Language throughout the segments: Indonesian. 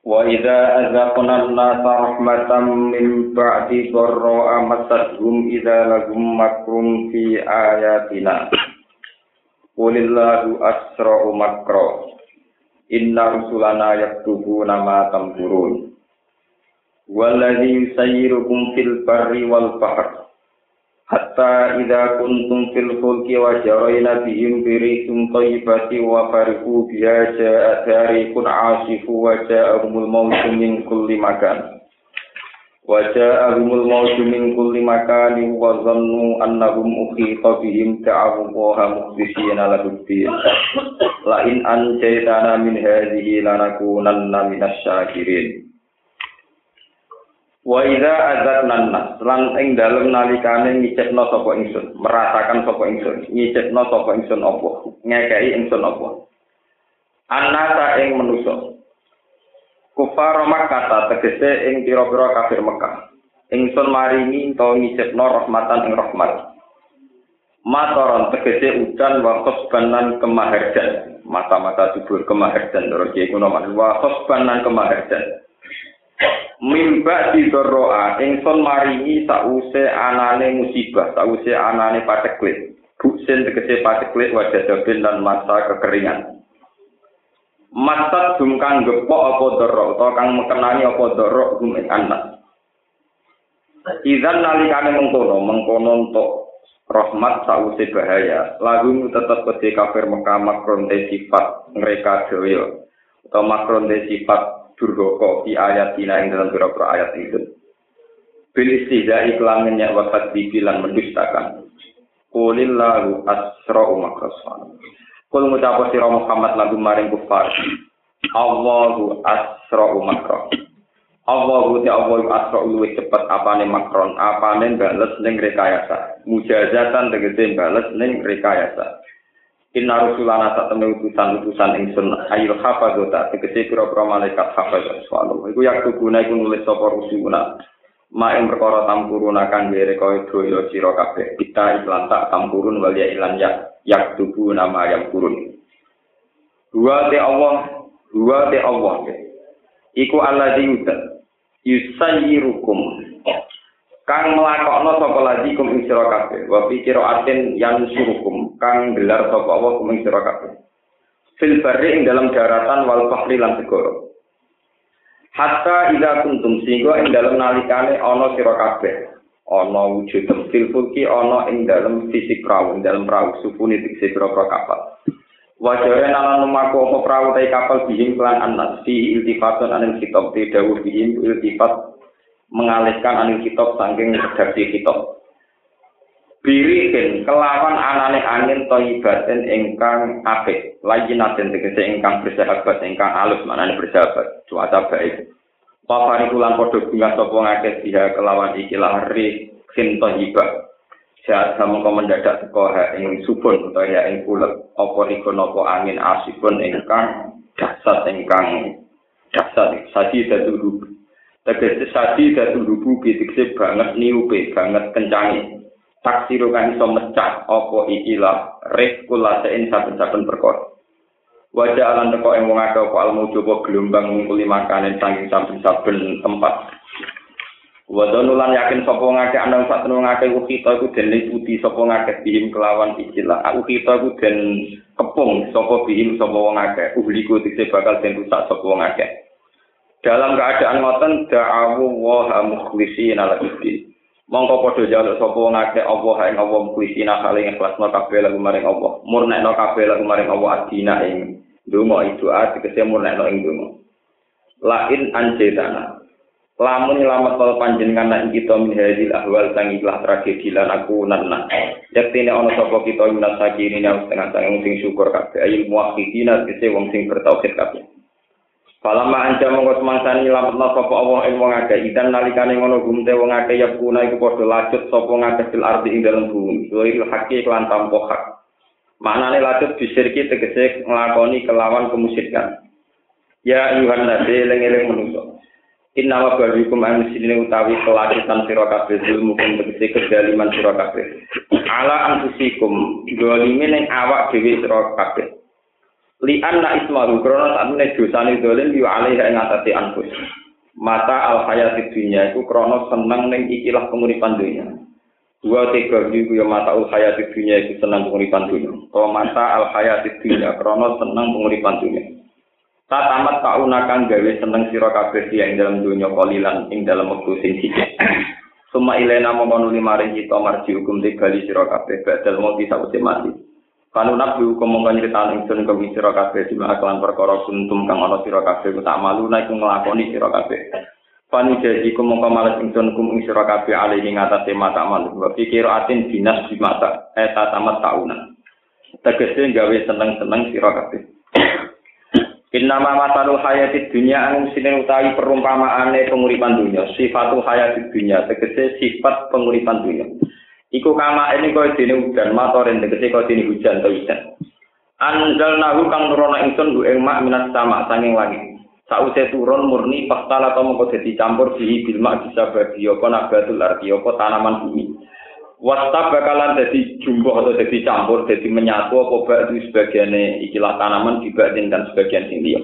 Wa idza azaqna an-nasa rahmatan min ba'di fi ayatina. Qulillahu asra'u makra. Inna rusulana yaktubuna ma tamkurun. Walladhi yusayyirukum fil barri wal. Hatta idza kuntum fil fulki wa jarayna bihim birikum tayyibati wa farihu biha ja'a asifu wa ja'ahumul mawju min kulli makan. Wa ja'ahumul mawju min kulli makan wa dhannu annahum ukhita bihim ta'awu wa mukhlisina lahuddin. La in anjaytana min hadhihi lanakunanna minasy syakirin. Wa idza azatna nas lan ing dalem nalikane ngicipno sapa ingsun, merasakan sapa ingsun, ngicipno sapa ingsun apa, ngekeki ingsun apa. Anata ing manusa. Kufar Makkah tegese ing pira-pira kafir Mekah. Ingsun maringi to ngicipno rahmatan ing rahmat. Matoron tegese udan wa khosbanan kemaharjan. Mata-mata subur kemaharjan. Terus kiye kuno wa khosbanan kemaharjan. Mimba didoroa ingsun maringi sause anane musibah sause anane pateklit. Buksin tegese pateklit wajah dobin dan masa kekeringan. Masa dum gepok apa doro atau kang mekenani apa doro gum anak. Izan nalikane mengkono mengkono untuk rahmat sause bahaya. Lagu tetap peti kafir Mekah makron sifat mereka dewa atau makron sifat durhaka di ayat dina ing dalam pira-pira ayat itu. Bil istihza'i kelamin ya wafat dibilang mendustakan. Qulillahu asra'u makraswan. Kul ngucapa sira Muhammad lagu maring kufar. Allahu asra'u makra. Allahu ta Allahu asra'u luwih cepet apane makron, apane bales ning rekayasa. Mujazatan tegese bales ning rekayasa. Inna rusulana tak temen utusan-utusan ingsun ayil hafadzota tegese pira-pira malaikat hafadzot swalo. Iku yak tuguna iku nulis sapa rusuluna. Ma ing perkara tampuruna kang dere kaya daya sira kabeh. Kita iklan tak tampurun wal ya ilan yak yak tubu nama yang turun. Dua te Allah, dua te Allah. Iku Allah diutat. Yusayyirukum kang melakokno sapa lagi kum ing sira kabeh wa qiraatin yang surukum kang gelar sapa Allah kum ing sira fil barri ing dalam daratan wal bahri lan segara. Hatta ida kuntum sehingga ing dalam nalikane ana sira kabeh. Ana wujud fil fulki ana ing dalam fisik perahu ing dalam perahu supuni dikse pira-pira kapal. Wajare nalan lumaku apa perahu tai kapal bihim kelan anas. Fi iltifatun anin kitab di dawuh bihim iltifat mengalihkan angin kitab saking redaksi kitab. Birikin kelawan anane angin toibatin ingkang apik, lagi naden tegese ingkang bersahabat, ingkang alus manane bersahabat, cuaca baik. Papari kulan podo bunga sopo ngakes dia kelawan ikilah ri sin toibah. Saat kamu kau mendadak teko ha ing subun atau ya ing pulet, opo riko nopo angin asipun ingkang dasar ingkang dasar saji dadu Tegese sadi datu lubu bitikse banget niupe, banget kencangi. Taksiru kan iso mecah apa ikilah rek kula sein saben-saben perkara. Wajah alam teko ing wong akeh apa almu coba gelombang ngumpuli makanan saking saben-saben tempat. Wadon ulan yakin sapa ngake ana sak tenung ngake ukita iku den liputi sapa ngake bihim kelawan ikilah. Ukita iku den kepung sapa bihim sapa wong akeh. Uhliku dikse bakal den rusak sapa wong akeh. dalam keadaan ngoten da'awu wa mukhlishina lakuddin mongko padha jaluk sapa ngake Allah ing Allah mukhlishina kali ikhlasno kabeh lagu maring Allah. Murnekno kabeh lagu maring Allah adina ing donga itu ati kese murnekno ing donga. Lain anjetana lamun nyelamat kalau panjenengan nak kita min hadil ahwal sang ikhlas tragedi lan aku nanna yaktine ana sapa kita minas sakirin yang setengah setengah sing syukur kabeh. Ayil muwahhidina kese wong sing bertauhid kabeh Falama anja mongko semangsani lametna sapa Allah ing wong akeh idan nalikane ngono gumte wong akeh ya kuna iku padha lacut sapa ngakeh fil ardi ing dalem bumi. Suwil hakki kelan tampo hak. Maknane lacut bisirki tegese nglakoni kelawan kemusyrikan. Ya ayuhan nabi eling-eling manusa. Inna wa babikum an muslimin utawi kelacitan sira kabeh ilmu kum tegese kedaliman sira kabeh. Ala anfusikum dolime ning awak dhewe sira kabeh. Li anna ismahu krana sakmene dosane dolen yu alaiha ing anfus. Mata al hayati dunya iku krana seneng ning ikilah penguripan dunya dua tiga iku ya mata al hayati dunya iku seneng penguripan dunya to mata al hayati dunya krana seneng penguripan dunya ta tamat tauna kang gawe seneng sira kabeh ing dalam dunya kolilan ing dalam wektu sing sithik Suma ilena memenuhi maring kita marji hukum tigali sira kabeh badal bisa mati. Kanu nabi hukum mongko nyritani ingsun kemi sira kabeh sima kelan perkara kuntum kang ana sira kabeh tak malu nek nglakoni sira kabeh. Panu jadi kum mongko males ingsun kum ing sira kabeh ali ing atase mata malu. Wa dinas di mata eta tamat tauna. Tegese gawe seneng-seneng sira kabeh. Innama masalul hayati dunya anu sinen utawi perumpamaane penguripan dunya. Sifatul hayati dunya tegese sifat penguripan dunya. Iku kama ini kau dini hujan, matorin tegesi kau dini hujan atau hujan. Anjal nahu kang nurono ingsun bu ing mak minat sama sanging langit. Sausé turun murni pastala atau mengko dadi campur bihi bil mak bisa bagi apa nabatul arti apa tanaman bumi. Wasta bakalan dadi jumbo atau dadi campur dadi menyatu apa bak itu sebagiane ikilah tanaman dibanding dan sebagian sing liya.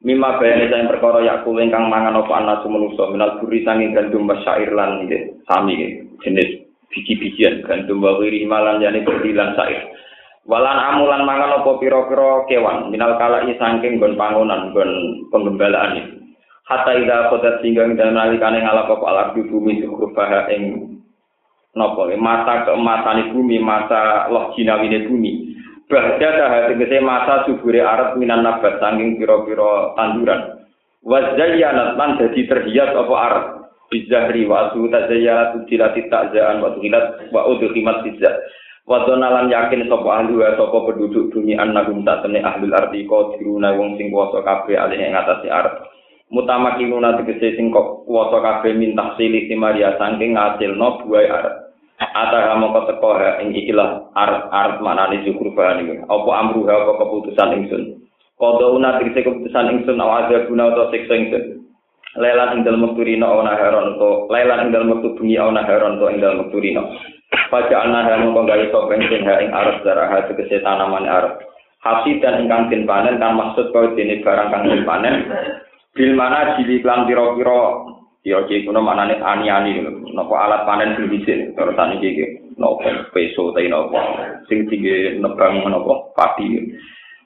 Mima bayane sayang perkara yakul ingkang mangan apa anak manusa minal buri sanging gandum masyair lan sami jenis biji-bijian gandum wa wiri malan jane berdilan sair. Walan amulan mangan apa pira-pira kewan minal kala saking gon pangonan gon penggembalaan iki hatta ida kota singgang dan nalikane ngalap apa alat bumi sukurubaha ing napa mata keemasan bumi masa loh jinawine bumi. Bahja dah tegese masa subure arat minan nabat saking pira-pira tanduran. Wazayyanat lan dadi terhias apa arat bizahri wa asu tazayyala tudilati ta'zaan wa tuhilat wa udhimat bizah. Wa donalan yakin sapa ahli wa sapa penduduk bumi annahum tatene ahlul ardi qadiruna wong sing kuwasa kabeh alih ing atase arep. Mutamakinuna tegese sing kuwasa kabeh mintah silih maria saking ngasilno buai arep. Ata mongko teko ing ikilah arep arep manane syukur bahan iki apa amruha apa keputusan ingsun? Kodo tegese keputusan ingsun awaja guna utawa siksa ingsun lelan ing dalem wektu rino ana heron to. Lelan ing dalem wektu bengi ana heron to ing dalem wektu rino. Paja ana ha mongko gawe sapa ing ha ing arep darah tegese tanaman arep. Hasil dan ingkang den panen kan maksud kau dene barang kang den panen. Bil mana jili klan pira-pira? Ya iki kuno manane ani-ani. Napa alat panen sing dhisik terus iki iki. Napa peso ta napa? Sing tinggi nebang napa? Padi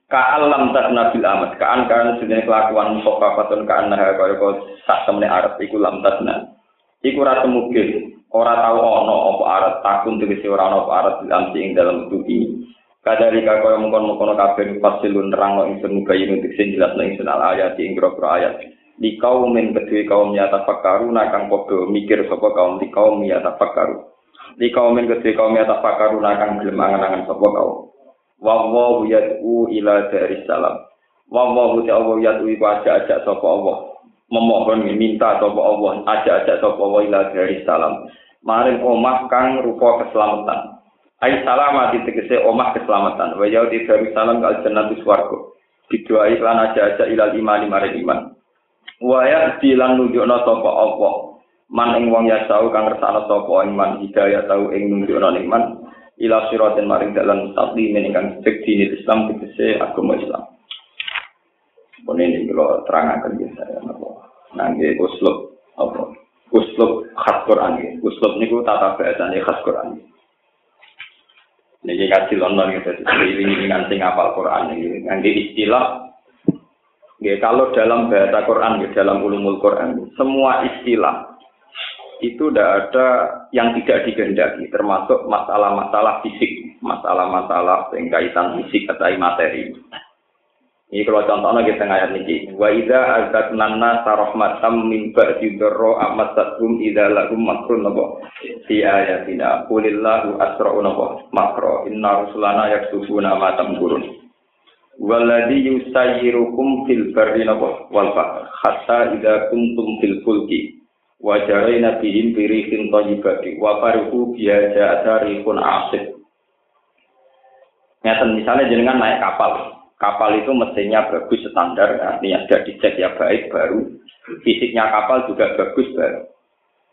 ka alam tak nabil amat. Ka an kan sebenarnya kelakuan sofa patun ka an nah kaya kau sak temne arep iku lam tasna. Iku ora temugil ora tau ana apa arep takun tegese ora ana apa arep dilamsi ing dalam tubuh kadari ka kaya mungkon-mungkon kabeh fasilun nerang ingsun muga yen tegese jelas nang ingsun al ayat ing grogro ayat. Di kaum min kedue kaum nyata fakaru nakang podo mikir sapa kaum di kaum nyata fakaru di kaum min kedue kaum nyata fakaru nakang gelem angan-angan sapa kaum wa wa yad'u ila dari salam. Wa wa Allah yad'u iku ajak-ajak sapa Allah. Memohon minta sapa Allah ajak-ajak sapa Allah ila dari salam. Maring omah kang rupa keselamatan. Ai salamat tegese omah keselamatan. Wa yad'u dari salam kal jannatu swarga. Didoai lan ajak-ajak ila iman maring iman. Wa ya'ti lan nunjukna sapa Allah. Man ing wong ya tau kang ngersakno sapa iman hidayah tau ing nunjukna iman ila siratin maring dalan mustaqim ingkang cek dini Islam tegese agama Islam. Pun ini kalau terangkan ya saya napa. Nangge uslub apa? Uslub khas Quran ya. Uslub niku tata bahasane khas Quran. Niki kasih London gitu, ini dengan sing apal Quran ini. Nangge istilah Ya, kalau dalam bahasa Quran, ya, dalam ulumul Quran, semua istilah itu tidak ada yang tidak dikehendaki, termasuk masalah-masalah fisik, masalah-masalah yang kaitan fisik atau materi. Ini kalau contohnya kita ngayat ini, wa idza azatna nasa rahmatam min ba'di dharra amasatum idza lahum makrun nabo fi ayatina. Qulillahu asra'u nabo makro. Inna rusulana yaksufuna ma tamkurun. Waladhi yusayyirukum fil barri wal bahr. Hatta idza kuntum fil fulki wa jarayna bihim bi rihin thayyibati wa farihu biya ja'tarihun asif. Nyata misalnya jenengan naik kapal, kapal itu mesinnya bagus standar, artinya sudah dicek ya baik baru, fisiknya kapal juga bagus baru.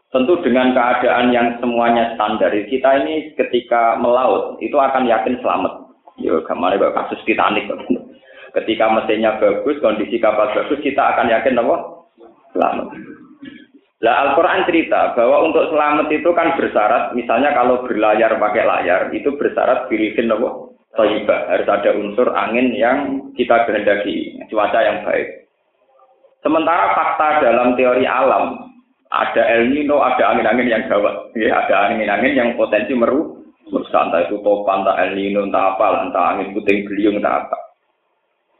Tentu dengan keadaan yang semuanya standar, kita ini ketika melaut itu akan yakin selamat. Ya, kemarin kasus Titanic. Ketika mesinnya bagus, kondisi kapal bagus, kita akan yakin apa? Selamat. Nah, Al-Quran cerita bahwa untuk selamat itu kan bersyarat, misalnya kalau berlayar pakai layar, itu bersyarat birikin apa? Toibah. Harus ada unsur angin yang kita kehendaki, cuaca yang baik. Sementara fakta dalam teori alam, ada El Nino, ada angin-angin yang gawat. Ya, ada angin-angin yang potensi meru, entah itu topan, entah El Nino, entah apa, entah angin puting beliung, entah apa.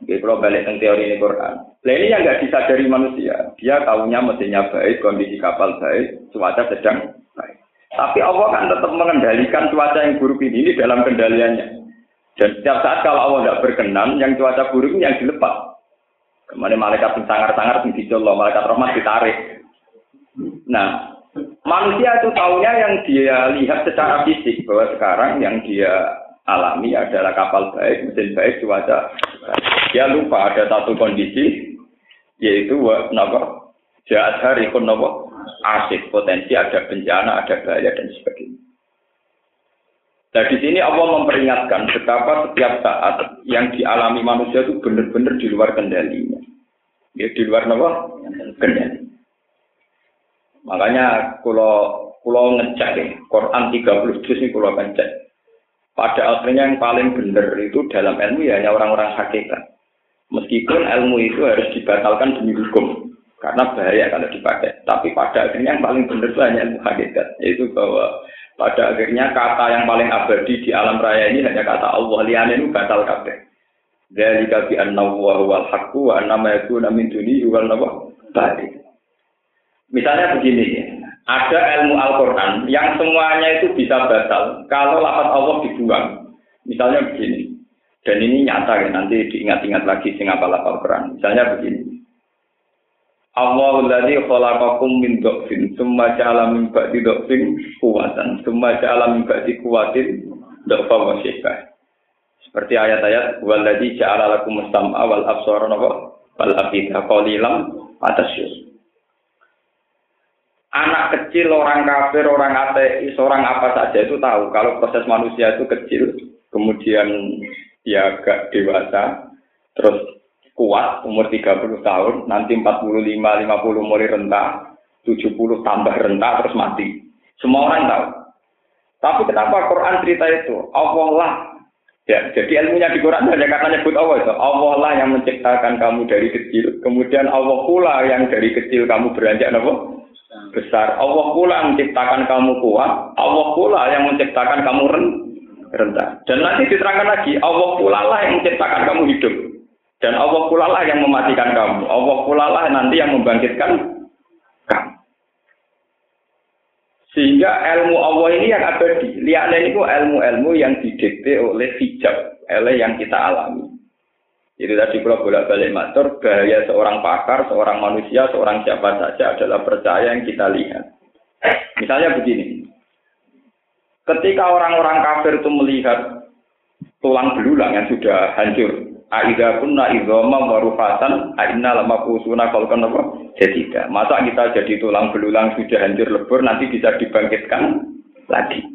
Jadi kalau balik tentang teori ini Quran. Nah ini yang nggak disadari manusia. Dia tahunya mesinnya baik, kondisi kapal baik, cuaca sedang baik. Tapi Allah kan tetap mengendalikan cuaca yang buruk ini, ini dalam kendaliannya. Dan setiap saat kalau Allah tidak berkenan, yang cuaca buruk ini yang dilepas. Kemarin malaikat yang sangar-sangar dicolok, malaikat rahmat ditarik. Nah, manusia itu tahunya yang dia lihat secara fisik bahwa sekarang yang dia alami adalah kapal baik, mesin baik, cuaca. Dia lupa ada satu kondisi yaitu nopo jahat hari nopo asik potensi ada bencana, ada bahaya dan sebagainya. Nah di sini Allah memperingatkan betapa setiap saat yang dialami manusia itu benar-benar di luar kendalinya. Ya di luar apa? Kendali. Makanya kalau kalau ngecek Quran 30 juz ini kalau ngecek. Pada akhirnya yang paling benar itu dalam ilmu ya hanya orang-orang hakikat. Meskipun ilmu itu harus dibatalkan demi hukum karena bahaya kalau dipakai. Tapi pada akhirnya yang paling benar itu hanya ilmu hakikat, yaitu bahwa pada akhirnya kata yang paling abadi di alam raya ini hanya kata Allah liane itu batal kabeh. Dari kabi anna wa wal haqqu wa anna ma yakuna min duni wal Misalnya begini, ada ilmu Al-Quran yang semuanya itu bisa batal kalau lafaz Allah dibuang. Misalnya begini, dan ini nyata ya, nanti diingat-ingat lagi sing apa Al-Quran. Misalnya begini, Allahu alladzi khalaqakum min dhafin tsumma ja'ala min ba'di dhafin quwwatan tsumma ja'ala min ba'di quwwatin dhafa wa Seperti ayat-ayat waladzi ja'ala lakum sam'a wal absara wal afida qalilan atasyus. Anak kecil, orang kafir, orang ateis, orang apa saja itu tahu kalau proses manusia itu kecil, kemudian dia agak dewasa, terus kuat umur 30 tahun, nanti 45, 50 mulai rentah, 70 tambah rentah terus mati. Semua orang tahu. Tapi kenapa Quran cerita itu? Allah lah. Ya, jadi ilmunya di Quran hanya kata nyebut Allah itu. Allah lah yang menciptakan kamu dari kecil. Kemudian Allah pula yang dari kecil kamu beranjak apa? Besar. Allah pula yang menciptakan kamu kuat. Allah pula yang menciptakan kamu rendah. Dan nanti diterangkan lagi, Allah pula lah yang menciptakan kamu hidup. Dan Allah pula lah yang mematikan kamu. Allah pula lah nanti yang membangkitkan kamu. Sehingga ilmu Allah ini yang abadi. Lihatlah ini ilmu-ilmu yang didikte oleh hijab, oleh yang kita alami. Jadi tadi kalau bolak-balik matur, bahaya seorang pakar, seorang manusia, seorang siapa saja adalah percaya yang kita lihat. Misalnya begini, ketika orang-orang kafir itu melihat tulang belulang yang sudah hancur, Aida kunna idhoma warufatan aina lama kusuna kalkan apa? Jadi tidak. Masa kita jadi tulang belulang sudah hancur lebur nanti bisa dibangkitkan lagi.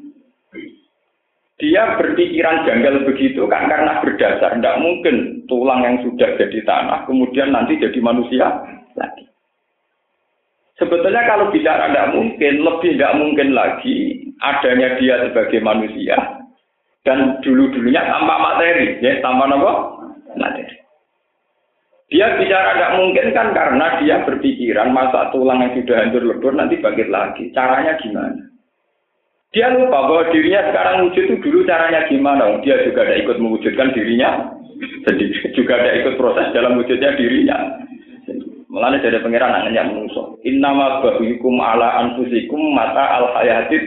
Dia berpikiran janggal begitu kan karena berdasar. Tidak mungkin tulang yang sudah jadi tanah kemudian nanti jadi manusia lagi. Sebetulnya kalau bicara tidak mungkin, lebih tidak mungkin lagi adanya dia sebagai manusia dan dulu-dulunya tanpa materi, ya tanpa apa? materi. Dia bicara tidak mungkin kan karena dia berpikiran masa tulang yang sudah hancur lebur nanti bangkit lagi. Caranya gimana? Dia lupa bahwa dirinya sekarang wujud itu dulu caranya gimana. Dia juga tidak ikut mewujudkan dirinya. Jadi juga tidak ikut proses dalam wujudnya dirinya. Mulanya dari pengiran anaknya menusuk. Innama bahuikum ala anfusikum mata al hayatid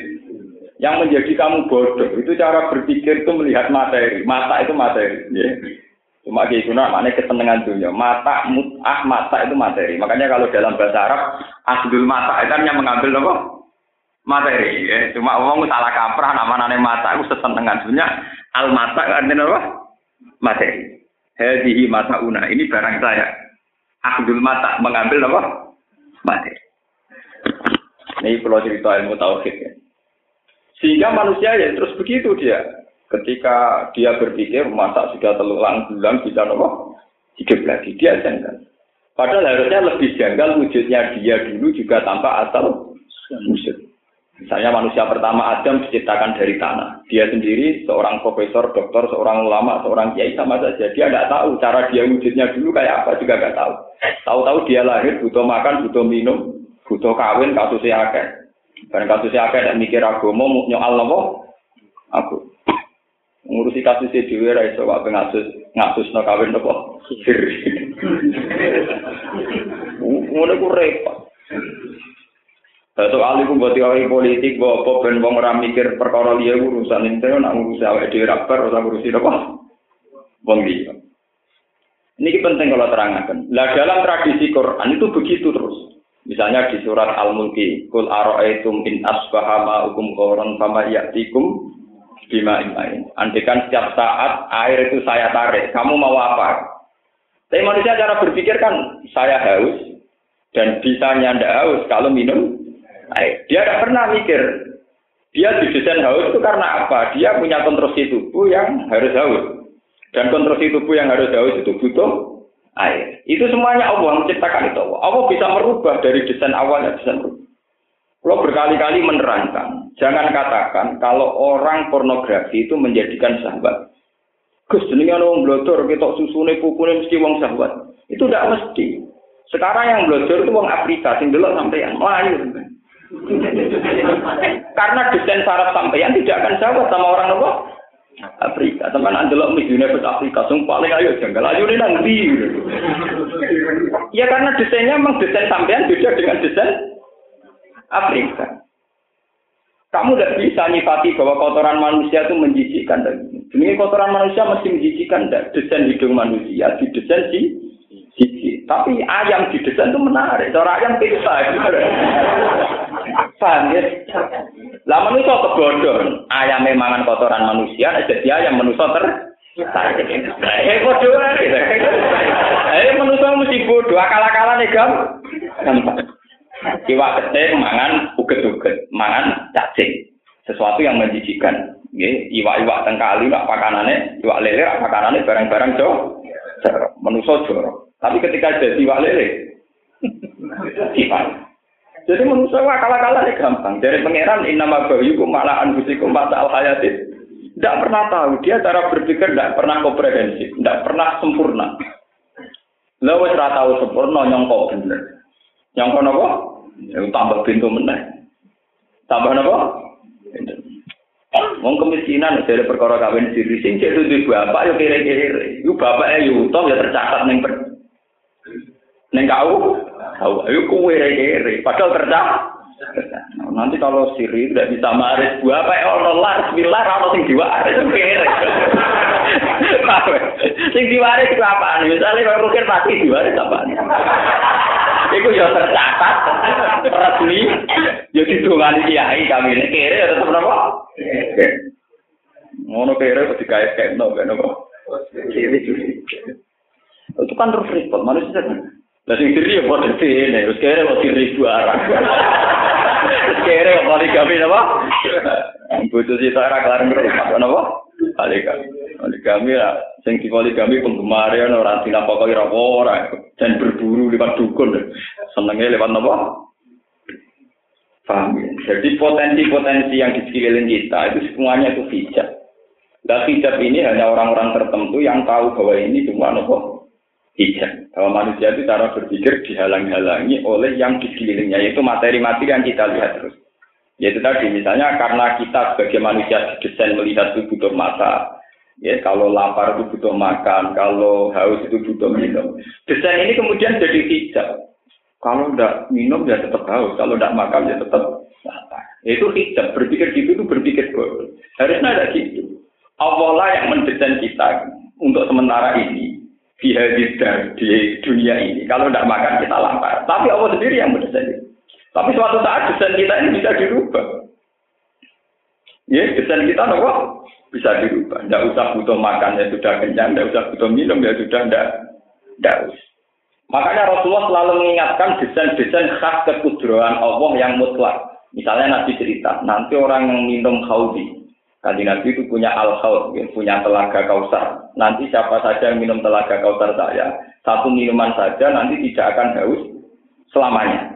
yang menjadi kamu bodoh itu cara berpikir itu melihat materi mata itu materi ya. Cuma nah, maknanya kesenangan dunia. Mata, mut'ah, mata itu materi. Makanya kalau dalam bahasa Arab, asdul mata itu hanya mengambil apa? Materi. Ya. Cuma ngomong salah kaprah, nama-nama mata itu sesenangan dunia. Al mata artinya apa? Materi. Hadihi mata una. Ini barang saya. Asdul mata mengambil apa? Materi. Ini kalau cerita ilmu tauhid ya. Sehingga manusia ya terus begitu dia Ketika dia berpikir masa sudah telulang bulan bisa nopo hidup lagi dia janggal. Padahal harusnya lebih janggal wujudnya dia dulu juga tanpa asal wujud. Misalnya manusia pertama Adam diciptakan dari tanah. Dia sendiri seorang profesor, dokter, seorang ulama, seorang kiai sama saja. Dia tidak tahu cara dia wujudnya dulu kayak apa juga nggak tahu. Tahu-tahu dia lahir butuh makan, butuh minum, butuh kawin, kasusnya akeh. Dan kasusnya akeh dan mikir agama, nyoal nopo, aku ngurusi kasus e dhewe ra iso kok ngasus ngasusno kawin nopo. Ngono ku repot. Satu kali pun buat politik, bahwa apa ben wong ora mikir perkara liya urusan ente nak ngurusi awake dhewe ra bar ora ngurusi apa? Wong liya. Ini penting kalau terangkan. Lah dalam tradisi Quran itu begitu terus. Misalnya di surat Al-Mulki, Kul ara'aitum in asbaha ma'ukum ghoran fama ya'tikum bima imain. Andikan setiap saat air itu saya tarik, kamu mau apa? Tapi manusia cara berpikir kan, saya haus, dan bisa nyanda haus kalau minum. Dia tidak pernah mikir, dia didesain haus itu karena apa? Dia punya konstruksi tubuh yang harus haus. Dan konstruksi tubuh yang harus haus itu butuh air. Itu semuanya Allah menciptakan itu. Allah bisa merubah dari desain awalnya, desain berubah. Kalau berkali-kali menerangkan, jangan katakan kalau orang pornografi itu menjadikan sahabat. Gus, jenenge wong blodor ketok susune pupune mesti wong sahabat. Itu tidak mesti. Sekarang yang blodor itu wong Afrika sing delok sampean Melayu. Karena desain saraf sampean tidak akan sahabat sama orang apa? Afrika. Teman andelok Miss Universe Afrika, sing paling ayo janggal ayo ini nanti. Ya karena desainnya memang desain sampean beda dengan desain Afrika. Kamu tidak bisa nyifati bahwa kotoran manusia itu menjijikkan. Demi kotoran manusia mesti menjijikkan. Desain hidung manusia didesain si sisi. Tapi ayam didesain itu menarik. Cara ayam bisa. Paham ya? Lah manusia kebodohan. Ayam memang kotoran manusia. Jadi ayam manusia ter Eh bodoh. Eh manusia mesti bodoh. Akal-akalan ya gampang. Iwak gede mangan uget-uget, mangan cacing. Sesuatu yang menjijikan. Iwak-iwak tengkali, iwak pakanane, iwak lele, iwak pakanane barang-barang jo. Menuso joro. Tapi ketika jadi iwak lele, sifat. Jadi manusia akal-akalan gampang. Dari pangeran inama bahyukum malah anfusikum mata al hayatin. Tidak pernah tahu. Dia cara berpikir tidak pernah komprehensif. Tidak pernah sempurna. Lalu tidak tahu sempurna nyongkok bener. Nyongkok apa? Ya, tambah pintu meneh. Tambah apa? Wong kemiskinan dari perkara kawin siri sing cek duwe bapak yo kere-kere. Yo bapake yo utang ya tercatat ning per ning kau. Kau ayo kuwe kere. Padahal tercatat. Nanti kalau siri tidak bisa maris bapak ono lar bismillah ono sing diwaris kere. Sing diwaris itu apa? Misalnya kalau mungkin pasti diwaris apa? Iku ya tercatat resmi ya didongani kiai kami ini kere ya tetep napa? Ngono kere kok digawe kekno ben napa? Itu kan terus repot manusia. Lah sing diri ya padha dene, terus kere kok diri barang. Kere kok poligami napa? Bojo sita ora kelar ngerti napa? Poligami. Poligami lah sing di poligami penggemar ya ora dinapakoi ora ora dan berburu lewat dukun. Senengnya lewat apa? Paham ya? Jadi potensi-potensi yang di sekeliling kita itu semuanya itu hijab. Dan hijab ini hanya orang-orang tertentu yang tahu bahwa ini cuma nopo hijab. Bahwa manusia itu cara berpikir dihalang-halangi oleh yang di sekelilingnya, yaitu materi-materi yang kita lihat terus. Yaitu tadi, misalnya karena kita sebagai manusia didesain melihat itu butuh mata, Ya, kalau lapar itu butuh makan, kalau haus itu butuh minum. Desain ini kemudian jadi hijab. Kalau tidak minum ya tetap haus, kalau tidak makan ya tetap lapar. Itu hijab, berpikir gitu itu berpikir bodoh. Harusnya ada gitu. Allah lah yang mendesain kita untuk sementara ini. Kalau tidak makan kita lapar. Tapi Allah sendiri yang mendesain. Tapi suatu saat desain kita ini bisa dirubah. Ya, desain kita nopo bisa dirubah. Tidak usah butuh makan ya sudah kenyang, tidak usah butuh minum ya sudah tidak tidak usah. Makanya Rasulullah selalu mengingatkan desain-desain khas kekudrahan Allah yang mutlak. Misalnya Nabi cerita, nanti orang yang minum haudi, Kanji Nabi itu punya al punya telaga kausar. Nanti siapa saja yang minum telaga kausar saya, satu minuman saja nanti tidak akan haus selamanya.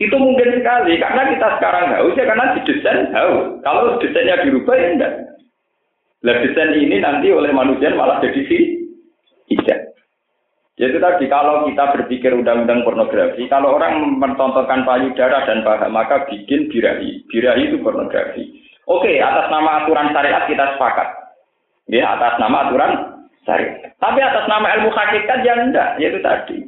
Itu mungkin sekali, karena kita sekarang haus ya karena didesain haus. Kalau desainnya dirubah ya enggak. Lah desain ini nanti oleh manusia malah jadi si tidak. Jadi tadi kalau kita berpikir undang-undang pornografi, kalau orang mentontonkan payudara dan paha, maka bikin birahi. Birahi itu pornografi. Oke, atas nama aturan syariat kita sepakat. Ya, atas nama aturan syariat. Tapi atas nama ilmu hakikat ya enggak, yaitu tadi.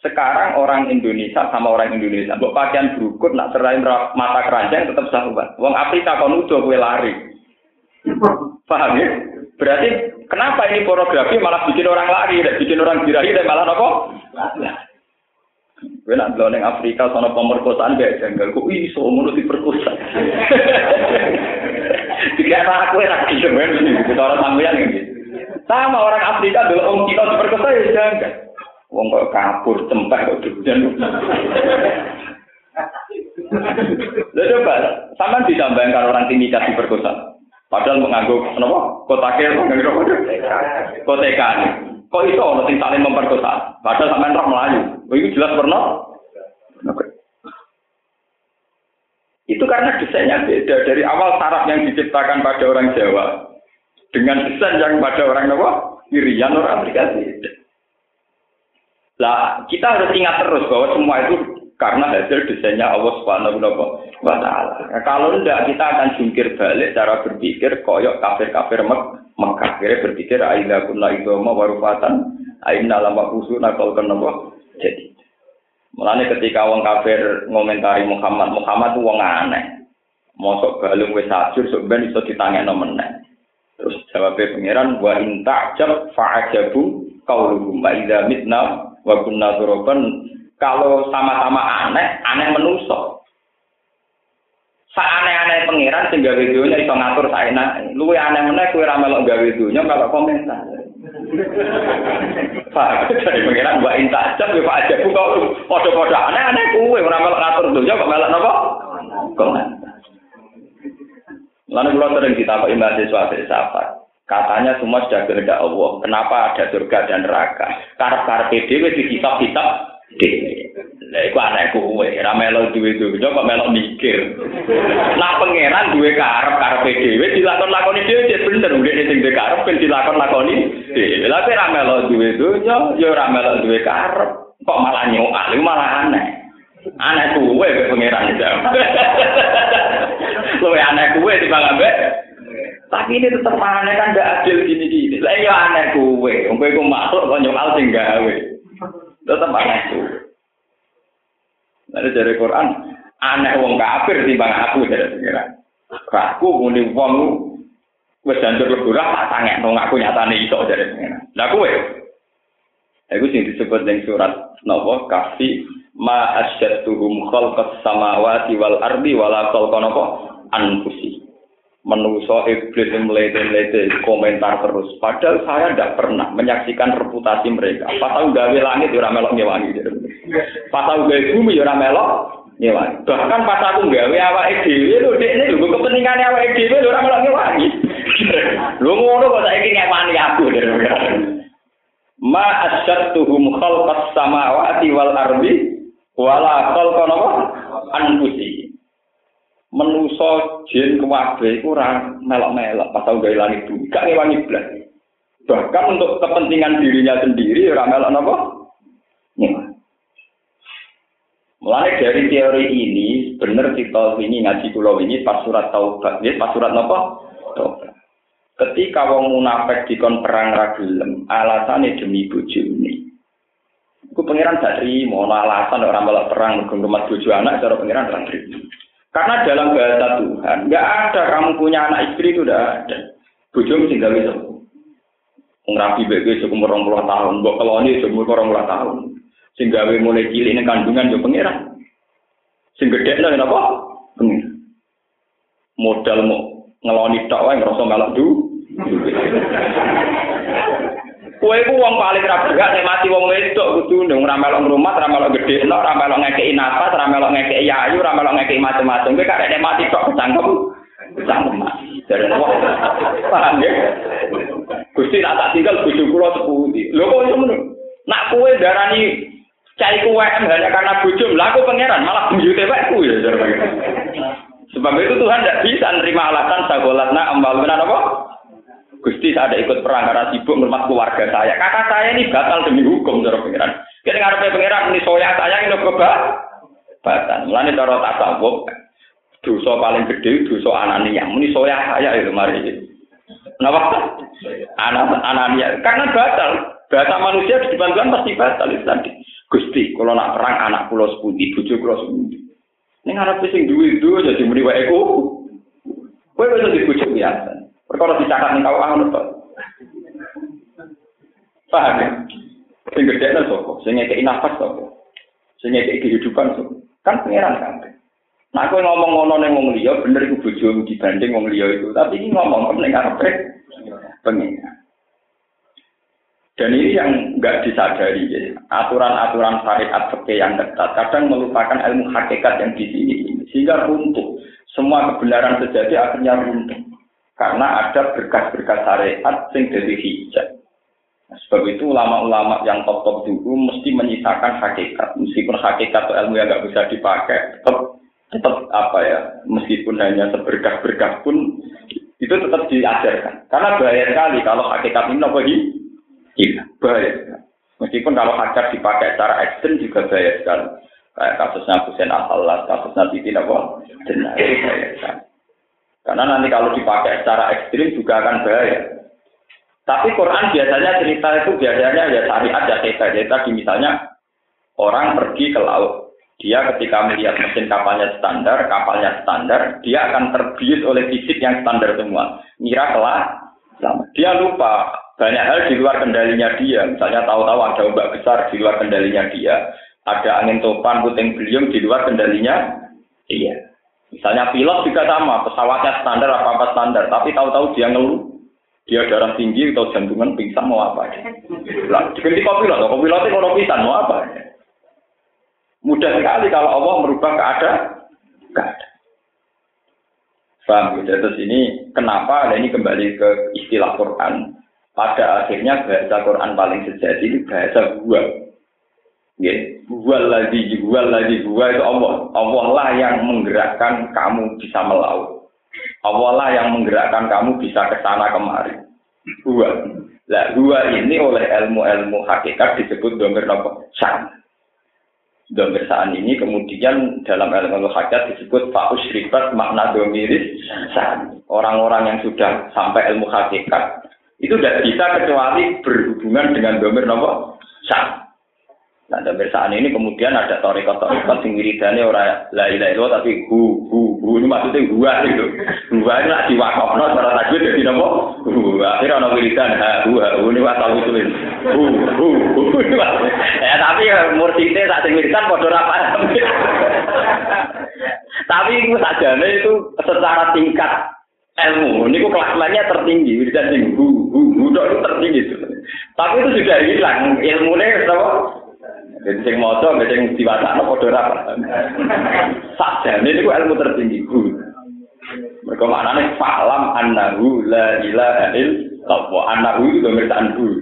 Sekarang orang Indonesia sama orang Indonesia, buat pakaian berukut, nak serahin mata keranjang tetap sahabat. Wong Afrika kalau udah gue lari. Paham ya? Berarti kenapa ini pornografi malah bikin orang lari, bikin orang birahi dan malah apa? Gue nak yang Afrika sono pemerkosaan gak janggal, kok iso ngono diperkosa. Tiga aku enak gitu kan, kita orang sampean gitu. Sama orang Afrika dulu orang kita diperkosa ya janggal. Wong kok kabur cempeh kok hujan. Lalu coba, sama ditambahkan orang timika diperkosa. Padahal mengangguk kenapa? Kotake mengangguk koteka. Kok itu orang sing saling memperkosa? Padahal sampean roh melayu. Itu jelas pernah. Itu karena desainnya beda dari awal saraf yang diciptakan pada orang Jawa dengan desain yang pada orang Jawa Irian orang aplikasi. Lah kita harus ingat terus bahwa semua itu karena hasil desainnya Allah Subhanahu wa taala. Nah, kalau tidak kita akan jungkir balik cara berpikir koyok kafir-kafir Mek Mekah. Kira berpikir aina kunna idoma warufatan aina lama nakal kenapa jadi. Mulane ketika wong kafir ngomentari Muhammad, Muhammad itu wong aneh. Mosok galung wis sajur sok ben iso ditangekno meneh. Terus jawabnya pangeran wa in ta'jab fa'ajabu qauluhum wa idza mitna wa kunna turaban kalau sama-sama aneh, aneh menuso. Saaneh-aneh pangeran sing gawe dunya iso ngatur saena. Luwe aneh meneh kowe ra melok gawe dunya kalau komentar. Pak, dari pangeran mbak inta aja Pak aja buka padha-padha aneh-aneh kowe ora melok ngatur dunya kok melok napa? Komentar. Lalu kalau sering ditakuti mahasiswa filsafat, katanya semua sudah kehendak Allah. Kenapa ada surga dan neraka? Karena PDW di kitab-kitab Lah iku anakku kowe, ora melo duwe duwe kok melo mikir. Lah pangeran duwe karep karepe dhewe dilakon-lakoni dhewe cek bener ngene sing duwe karep ben dilakon-lakoni. Lah kowe ora melo duwe dunya, ya ora melo duwe karep. Kok malah nyokal, malah aneh. Aneh kuwe ke pangeran. Kowe aneh kuwe timbang ambek tapi ini tetap aneh kan gak adil gini-gini. Lah iya aneh wong kowe ku makhluk kok nyokal sing gawe. Tetap aneh tuh. Nanti dari Quran, aneh wong kafir timbang aku dari pengiran. Aku muni wong wis jancur leburah tak tangek nang aku nyatane iso dari pengiran. Lah kowe Iku sing disebut ning surat napa kafi ma asyadtuhum khalqas samawati wal ardi wala khalqa napa anfusi. Menuso iblis yang melete-lete komentar terus. Padahal saya tidak pernah menyaksikan reputasi mereka. Pas tahu gawe langit ya melok ngewangi. Pas tahu gawe bumi ya melok ngewangi. Bahkan pas aku gawe awake dhewe lho ini lho kepentingan awake dhewe lho ora melok ngewangi. Lho ngono kok saiki ngewani aku. Ma asyadtuhum khalqas samawati wal ardi wala khalqa anfusi menuso jin kuwabe iku ora melok-melok pas tau gawe langit bumi gak ngewangi blas bahkan untuk kepentingan dirinya sendiri ora melok napa Mulai dari teori ini, benar kita ini ngaji kulo ini pas surat taubat, ya, pas surat napa? Taubat. Ketika wong munafik dikon perang ragilem, alasannya demi bojone. Iku pangeran gak trimo, alasan orang malah perang rumah bojo anak cara pangeran ra. Karena dalam bahasa Tuhan, nggak ada kamu punya anak istri itu udah ada. Bujum tinggal itu. Ngerapi bego seumur orang puluh tahun, buat koloni seumur orang puluh tahun. Sing gawe mulai cilik kandungan yo pangeran. Sing gedhe nang apa? Pangeran. Modal mau ngeloni tok wae ngrasa melok du. Kowe ku wong paling ra berhak nek mati wong wedok kudu ndung ra melok ngrumat, ra melok gedhekno, ra melok ngekeki nafas, ra melok ngekeki ayu, ra melok ngekeki macam-macam. Kowe karek nek mati tok kecangkem. Kecangkem. Dari Allah. Paham ya? Gusti nak tak tinggal bojo kula sepundi. Lho kok iso ngono? Nak kowe darani cai kowe hanya karena bojo, lah aku pangeran malah buyute wekku ya. Sebab itu Tuhan tidak bisa nerima alasan sagolatna ambaluna apa? Gusti saya ada ikut perang karena sibuk ngurmat keluarga saya. Kakak saya ini batal demi hukum cara pangeran. Kita ngarepe pangeran ini soya saya ini coba batan. Mulane cara tasawuf dosa paling gede dosa anania. Muni soya saya itu mari. Kenapa? Anak anania karena batal. Bahasa manusia di depan Tuhan pasti batal itu tadi. Gusti, kalau nak perang anak pulau sepundi, bujuk pulau sepundi. Ini ngarep sing duwe itu jadi muni wae ku. Kowe dibujuk biasa. Perkara dicatat ning kau ngono to. Paham ya? Sing gede nang sapa? Sing ngekeki nafas? Sing kehidupan sapa? Kan pangeran kan. Nah, aku ngomong ngono ning wong liya bener iku bojomu dibanding wong liya itu. Tapi ini ngomong ning karepe pengen. Dan ini yang nggak disadari, ya. aturan-aturan syariat fikih yang ketat kadang melupakan ilmu hakikat yang di sini, sehingga runtuh. Semua kebenaran sejati akhirnya runtuh karena ada berkas-berkas syariat sing dari hijab. Nah, sebab itu ulama-ulama yang top-top dulu mesti menyisakan hakikat, meskipun hakikat atau ilmu yang nggak bisa dipakai, tetap tetap apa ya, meskipun hanya seberkas-berkas pun itu tetap diajarkan. Karena bahaya sekali kalau hakikat ini apa Iya, bahaya. Meskipun kalau hajar dipakai secara ekstrim juga bahaya sekali. Kayak kasusnya Hussein Al-Halas, kasusnya Titi itu bahaya sekali. Karena nanti kalau dipakai secara ekstrim juga akan bahaya. Tapi Quran biasanya cerita itu biasanya ya syariat ya. Jadi tadi misalnya orang pergi ke laut. Dia ketika melihat mesin kapalnya standar, kapalnya standar, dia akan terbius oleh fisik yang standar semua. Mira kelah, dia lupa banyak hal di luar kendalinya dia. Misalnya tahu-tahu ada ombak besar di luar kendalinya dia. Ada angin topan, puting beliung di luar kendalinya dia. Misalnya pilot juga sama, pesawatnya standar apa-apa standar, tapi tahu-tahu dia ngeluh. Dia darah tinggi atau jantungan pingsan mau apa? Lah, diganti pilot, kok pilotnya mau pingsan mau apa? Mudah sekali kalau Allah merubah keadaan. Keadaan. Paham ya? Terus ini kenapa ini kembali ke istilah Quran pada akhirnya bahasa Quran paling sejati itu bahasa gua. Ya, gua lagi, gua lagi, gua itu Allah. Allah lah yang menggerakkan kamu bisa melaut. Allah lah yang menggerakkan kamu bisa ke sana kemari. Gua. Lah, gua ini oleh ilmu-ilmu hakikat disebut domir nopo san. Domir san ini kemudian dalam ilmu hakikat disebut faus ribat makna domiris san. Orang-orang yang sudah sampai ilmu hakikat itu tidak bisa kecuali berhubungan dengan domir nopo sah. Nah, domir sah ini kemudian ada torikot-torikot sing wiridane ora la ilaha illallah tapi hu hu hu ini maksudnya gua itu. Gua ini lagi wakofno cara tajwid jadi nopo? Hu. Akhirnya ono wiridan ha hu ha hu ini tahu itu. Hu hu hu. Ya tapi murtite tak sing wiridan padha ora paham. Tapi itu sajane itu secara tingkat ilmu. Ini kok kelas-kelasnya tertinggi, wiridan sing hu hu hu itu tertinggi itu. Tapi itu sudah hilang ilmunya apa? Jadi sing maca mbek sing diwacana padha ora paham. Sakjane niku ilmu tertinggi. Mereka maknanya falam annahu la ilaha illallah. Annahu itu pemeriksaan hu.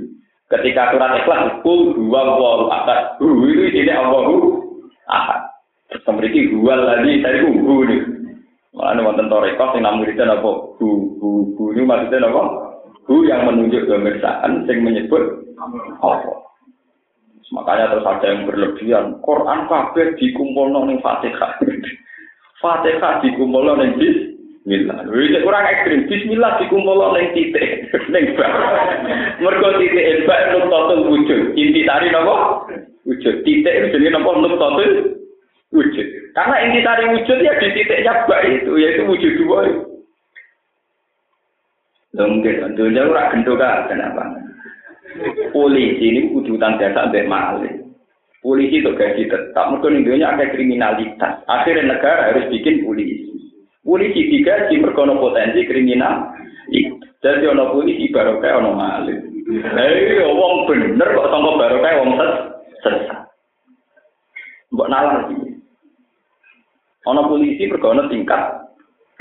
Ketika surat ikhlas, kul dua walu atas hu itu ini Allahu ahad. Terus memiliki dua lagi, saya hu hu nih. Mana wonten torekot yang namun itu apa? Hu hu hu ini maksudnya apa? Hu yang menunjuk pemeriksaan, yang menyebut apa? Makanya terus ada yang berlebihan. Quran kabeh dikumpul ning Fatihah. Fatihah dikumpul ning Bismillah. Wis kurang ekstrim. Bismillah dikumpul ning titik ning bab. Mergo titik bab nuktatul wujud. Inti tari napa? Wujud. Titik itu jenenge napa nuktatul wujud. Karena inti tari wujud ya di titiknya bab itu, yaitu wujud dua. Lho mungkin, dunia ora gendho kan, kenapa? Polisi ini kudu utang jasa maling. Polisi itu gaji tetap, mungkin Indonesia ada kriminalitas. Akhirnya negara harus bikin polisi. Polisi digaji mergono potensi kriminal. Jadi ono polisi baru kayak ono malin. Eh, wong bener kok sangka baru kayak wong ses sesat. Mbok nalar iki. Ono polisi mergono tingkat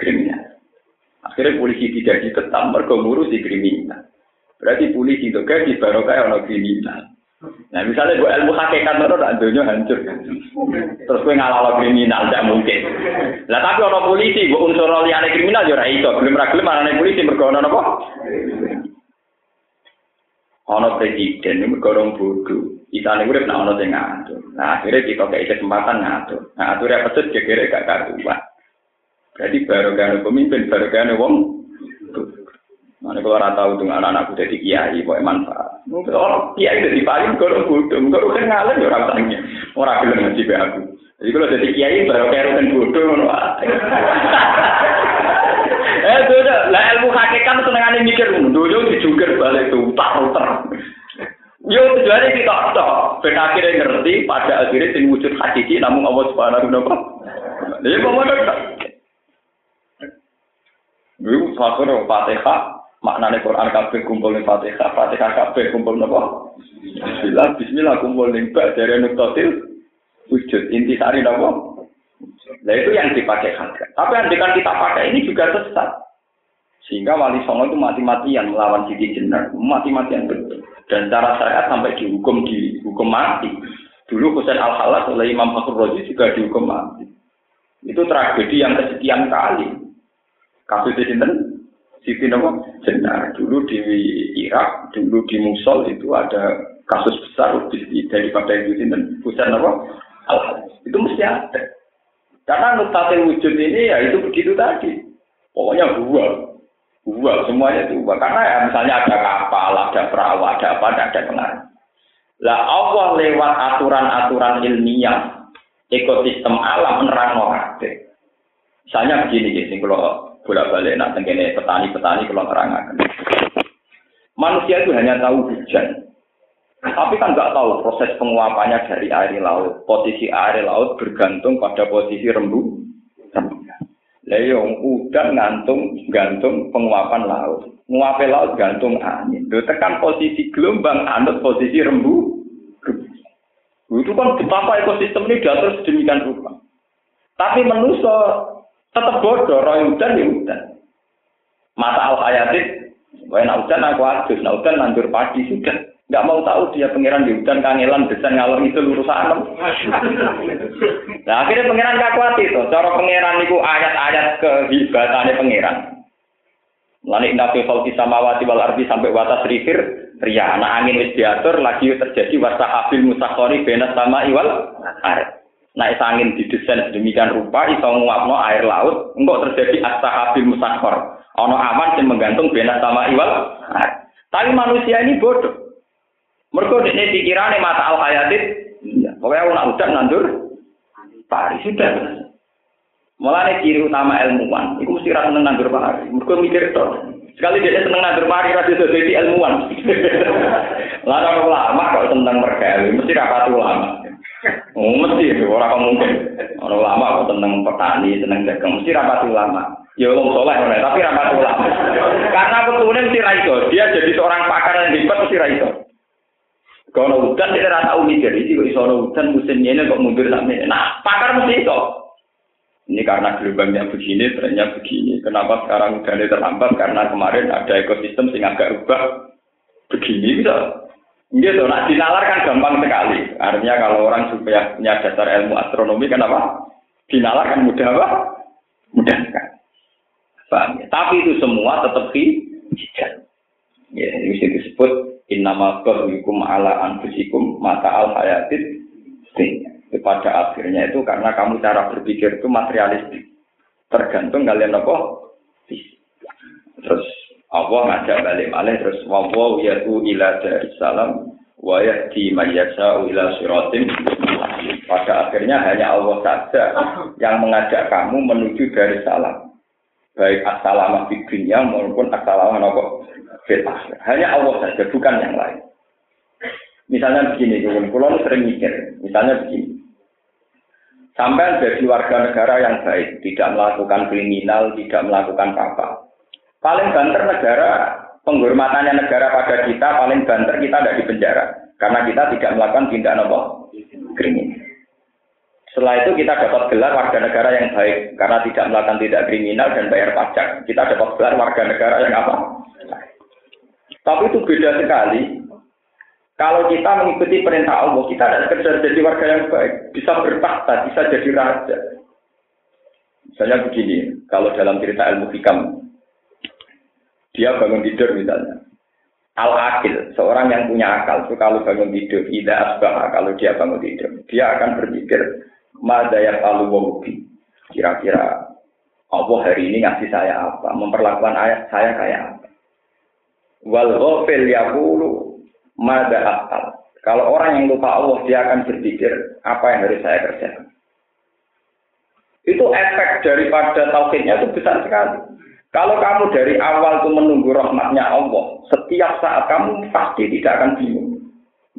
kriminal. Akhirnya polisi digaji tetap ngurusi kriminal. Berarti polisi itu gaji baru kayak ono kriminal. Nah misalnya gue ilmu hakikat itu tak dunia hancur. Terus gue ngalah kriminal tidak mungkin. Lah tapi orang polisi gue unsur liane kriminal juga itu. Belum ragil mana nih polisi berkonon apa? Ono presiden ini berkorong bodoh. Isane urip nak ono sing ngatur. Nah akhirnya kita kayak kesempatan ngatur. Nah aturnya pecut kira gak karuan. Jadi baru pemimpin, baru wong Mana kalau orang tahu dengan anak-anakku jadi kiai, boleh manfaat. Mungkin orang kiai jadi paling kalau bodoh, kalau kan ngalir ya orang tanya, orang bilang ngaji be aku. Jadi kalau jadi kiai baru kayak kan bodoh, Eh, itu lah ilmu hakikat senengane mikir, dulu dijungkir balik tuh, utar-utar. Yo tujuannya kita tok, ben akhirnya ngerti, pada akhirnya sing wujud hakiki namun Allah Subhanahu wa taala. Jadi kok Ibu fakir Fatihah maknane Quran kabeh kumpul ning Fatihah, Fatihah kabeh kumpul napa? Bismillah, bismillah kumpul ning bak dari nuktatil wujud inti sari napa? Nah itu yang dipakai harga. Tapi yang kita pakai ini juga sesat. Sehingga wali songo itu mati-matian melawan Siti Jenar, mati-matian betul. Dan cara syariat sampai dihukum dihukum mati. Dulu Husain al Halas oleh Imam Fakhur Rozi juga dihukum mati. Itu tragedi yang kesekian kali. Kasus di sini Siti Nopo Jenar dulu di Irak, dulu di Musul itu ada kasus besar daripada itu dan pusat Nopo Al itu mesti ada. Karena nuktatil wujud ini ya itu begitu tadi. Pokoknya dua, dua semuanya dua. Karena ya misalnya ada kapal, ada perahu, ada apa, ada pengaruh. Lah Allah lewat aturan-aturan ilmiah ekosistem alam menerang Misalnya begini, gini, kalau bolak-balik nak tenggene petani-petani kalau terangakan. Manusia itu hanya tahu hujan. Tapi kan nggak tahu proses penguapannya dari air laut. Posisi air laut bergantung pada posisi rembu. Leong iya, udah gantung gantung penguapan laut. Nguape laut gantung angin. Lo tekan posisi gelombang, anut posisi rembu. Itu kan betapa ekosistem ini diatur sedemikian rupa. Tapi manusia tetap bodoh, roh hujan ya hujan. Masa al hayatit, wae nak hujan aku adus, nak hujan nandur padi sudah. Gak mau tahu dia pangeran di hujan kangelan desain ngalor itu urusan Nah akhirnya pangeran kuat itu. Cara pangeran itu ayat-ayat kehebatannya pangeran. Lalu indah fi sama wati wal ardi sampai watas rifir ria anak angin wis diatur lagi terjadi wasahabil musakori benas sama iwal naik angin didesain sedemikian rupa iso nguapno air laut enggak terjadi astahabil musakhor ono aman yang menggantung benak sama iwal nah, tapi manusia ini bodoh mereka ini pikirannya mata al hayatit iya. pokoknya aku nak udah nandur pari sudah Mulai ciri utama ilmuwan, itu mesti rasa seneng nandur pari. Mereka mikir itu. Sekali dia seneng nandur pari, rasa jadi ilmuwan. Lalu lama kok tentang mereka, mesti rapat ulama. Oh, mesti itu orang mungkin. Orang lama kok tentang petani, tentang dagang, mesti rapat ulama. Ya wong soleh tapi rapat ulama. Karena betulnya mesti raiso. Dia jadi seorang pakar yang hebat mesti raiso. Kalau hujan dia rasa umi jadi kok iso hujan musimnya ini kok mundur sampai. Nah, pakar mesti itu. Ini karena gelombangnya begini, trennya begini. Kenapa sekarang hujannya terlambat? Karena kemarin ada ekosistem sing agak rubah begini bisa. Gitu, nah dinalar kan gampang sekali. Artinya kalau orang supaya punya dasar ilmu astronomi kan apa? Dinalar kan mudah apa? Mudah kan. Paham ya? Tapi itu semua tetap hijau. Ya, ini disebut innama hukum ala anfusikum mata al hayatit pada akhirnya itu karena kamu cara berpikir itu materialistik tergantung kalian apa terus Allah ngajak balik malih terus wawaw yatu ila dari salam wa yahdi mayyasa ila siratim pada akhirnya hanya Allah saja yang mengajak kamu menuju dari salam baik assalamah di dunia maupun assalamah nopo hanya Allah saja bukan yang lain Misalnya begini, kulon sering mikir. Misalnya begini. Sampai jadi warga negara yang baik, tidak melakukan kriminal, tidak melakukan apa-apa. Paling banter negara, penghormatannya negara pada kita, paling banter kita tidak di penjara. Karena kita tidak melakukan tindak apa? Kriminal. Setelah itu kita dapat gelar warga negara yang baik karena tidak melakukan tindak kriminal dan bayar pajak. Kita dapat gelar warga negara yang apa? Tapi itu beda sekali kalau kita mengikuti perintah Allah, kita tidak sekedar jadi warga yang baik, bisa bertakhta, bisa jadi raja. Misalnya begini, kalau dalam cerita ilmu hikam, dia bangun tidur misalnya. Al-Akil, seorang yang punya akal, itu kalau bangun tidur, tidak asbah, kalau dia bangun tidur, dia akan berpikir, Madayak alu Kira-kira Allah hari ini ngasih saya apa? Memperlakukan ayat saya kayak apa? Wal ghafil yaqulu Mada akal. Kalau orang yang lupa Allah, dia akan berpikir, apa yang harus saya kerjakan. Itu efek daripada tauhidnya itu besar sekali. Kalau kamu dari awal itu menunggu rahmatnya Allah, setiap saat kamu pasti tidak akan bingung.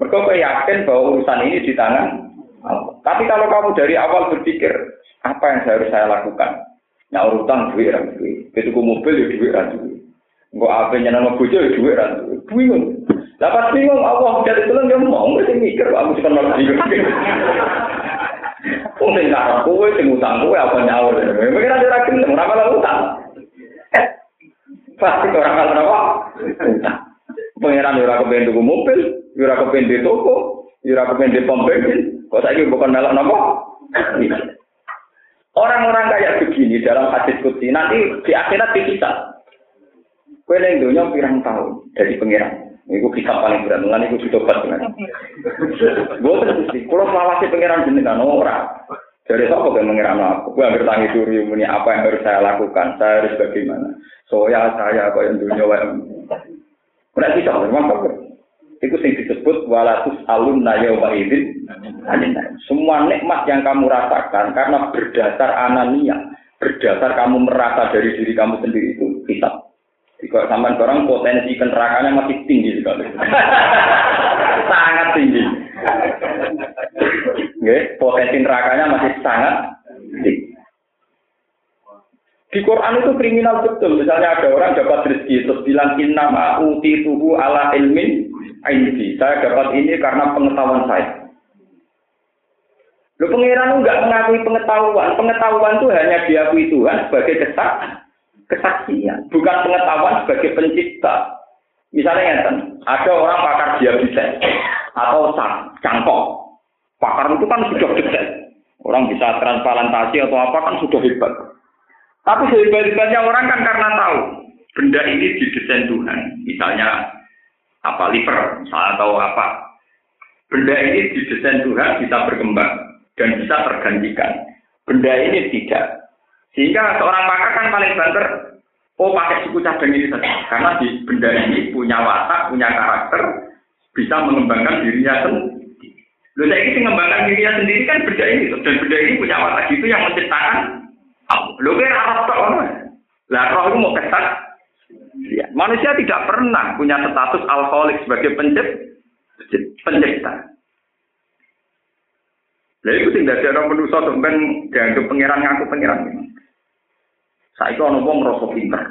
Mereka yakin bahwa urusan ini di tangan Allah. Tapi kalau kamu dari awal berpikir, apa yang harus saya lakukan? Nyaur utang duit, duit. Begitu mobil ya duit, duit. Enggak apa yang nama bojo ya duit, duit. Bingung. Dapat bingung Allah dari tulang dia mau nggak mikir aku sih kenal bingung. Oh sing ngarep kowe sing utang kowe apa nyaur. Mikir aja ra gelem ora malah utang. Pasti orang kalau apa? Pengiran ora kepen tuku mobil, ora kepen di toko, ora kepen di pom bensin. Kok saiki bukan melok napa? Orang-orang kayak begini dalam hadis kutsi nanti di akhirat dipisah. Kue yang dunia pirang tahun dari pengiran. Iku kitab paling berat, mulai iku ditobat dengan. Gue terus sih, kalau selawasi pangeran jenengan ora. Dari siapa yang mengira aku? Gue hampir tangi suri muni apa yang harus saya lakukan? Saya harus bagaimana? Soya saya apa yang dunia wayang. Berarti bisa memang kok. Itu sing disebut walatus alun nayo idin. Semua nikmat yang kamu rasakan karena berdasar anania, berdasar kamu merasa dari diri kamu sendiri itu hisab. Jika sampai orang potensi nerakanya masih tinggi sekali. sangat tinggi. Oke, potensi nerakanya masih sangat. Di Quran itu kriminal betul. Misalnya ada orang dapat rezeki terus bilang inna ma'uti tuhu ala ilmin aindi. Saya dapat ini karena pengetahuan saya. Lu pengiran enggak mengakui pengetahuan. Pengetahuan itu hanya diakui Tuhan sebagai kesak kesaksian, bukan pengetahuan sebagai pencipta. Misalnya ya, ada orang pakar diabetes atau cangkok. Pakar itu kan sudah detail. Orang bisa transplantasi atau apa kan sudah hebat. Tapi sehebat-hebatnya orang kan karena tahu benda ini didesain Tuhan. Misalnya apa liver, misalnya atau apa. Benda ini didesain Tuhan bisa berkembang dan bisa tergantikan. Benda ini tidak. Sehingga seorang pakar kan paling banter, oh pakai suku cadang ini saja. Karena di benda ini punya watak, punya karakter, bisa mengembangkan dirinya sendiri. Loh, saya ini mengembangkan dirinya sendiri kan benda ini. Dan benda ini punya watak itu yang menciptakan Loh, kira Arab tak Lah, roh itu mau kesak. Ya. Manusia tidak pernah punya status alkoholik sebagai pencipta. Lah itu tidak ada orang manusia sampai dianggap pangeran ngaku pangeran. Saiki ana wong rasa pinter.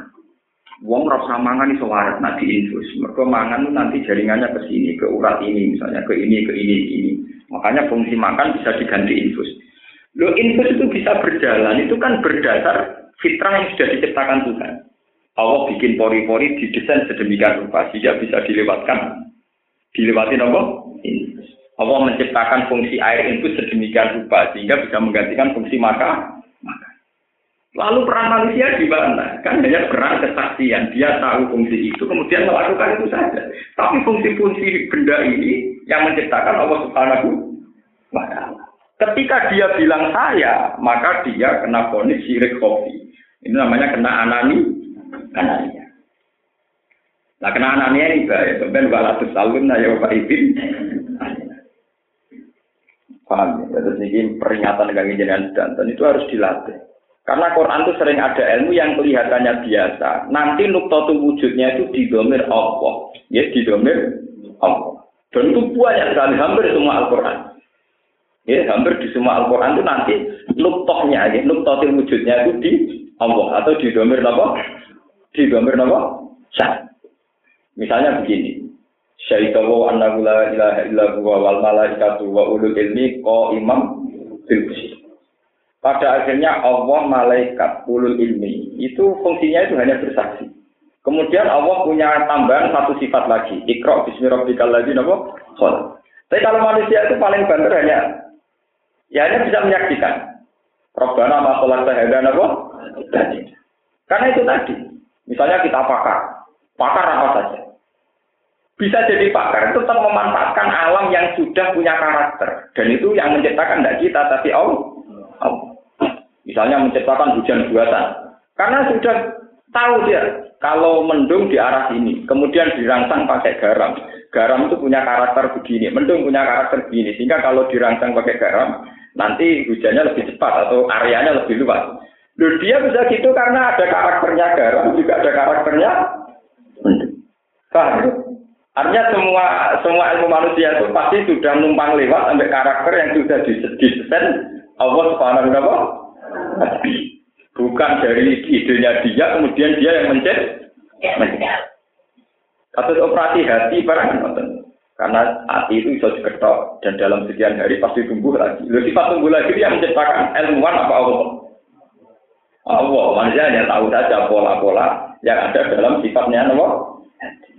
Wong rasa mangan iso waras nak diinfus. Mergo mangan nanti jaringannya ke sini, ke urat ini misalnya, ke ini, ke ini, ke ini. Makanya fungsi makan bisa diganti infus. Lo infus itu bisa berjalan, itu kan berdasar fitrah yang sudah diciptakan Tuhan. Allah bikin pori-pori didesain sedemikian rupa sehingga bisa dilewatkan. Dilewati apa? Infus. Allah menciptakan fungsi air infus sedemikian rupa sehingga bisa menggantikan fungsi maka Lalu peran manusia di mana? Kan hanya peran kesaksian. Dia tahu fungsi itu, kemudian melakukan itu saja. Tapi fungsi-fungsi benda ini yang menciptakan Allah Subhanahu wa Ta'ala. Ketika dia bilang saya, maka dia kena ponis syirik kopi. Ini namanya kena anani, anania. Nah, kena anania ini bahaya. Sampai walatus salun, ya Pak Ibin. Paham ya? Terus ini peringatan dengan jenengan dan itu harus dilatih. Karena Quran itu sering ada ilmu yang kelihatannya biasa. Nanti nuktotu wujudnya itu didomir Allah. Ya, didomir Allah. Dan itu banyak sekali, hampir semua Al-Quran. Ya, hampir di semua Al-Quran itu nanti nuktohnya, ya, nuktotil wujudnya itu di Allah atau di domir apa? Di domir apa? Syah. Misalnya begini. Syaidawu annahu la ilaha illa huwa wal malaikatu wa ulul ilmi imam bil Pada akhirnya Allah, malaikat, ulul ilmi itu fungsinya itu hanya bersaksi. Kemudian Allah punya tambahan satu sifat lagi. Ikra bismillahirrahmanirrahim lagi? Sholat. Tapi kalau manusia itu paling banter hanya ya hanya bisa menyaksikan. Robbana ma sahada napa? Karena itu tadi. Misalnya kita pakar. Pakar apa saja. Bisa jadi pakar tetap memanfaatkan alam yang sudah punya karakter. Dan itu yang menciptakan tidak kita, tapi Allah. Misalnya menciptakan hujan buatan. Karena sudah tahu dia kalau mendung di arah sini, kemudian dirangsang pakai garam. Garam itu punya karakter begini, mendung punya karakter begini. Sehingga kalau dirangsang pakai garam, nanti hujannya lebih cepat atau areanya lebih luas. Loh, dia bisa gitu karena ada karakternya garam, juga ada karakternya mendung. Artinya semua semua ilmu manusia itu pasti sudah numpang lewat sampai karakter yang sudah disesuaikan Allah Subhanahu wa Bukan dari idenya dia, kemudian dia yang mencet. Kasus operasi hati barang nonton. Karena hati itu bisa diketok dan dalam sekian hari pasti tumbuh lagi. Lalu sifat tumbuh lagi yang menciptakan ilmuwan apa Allah? Allah, manusia hanya tahu saja pola-pola yang ada dalam sifatnya Allah.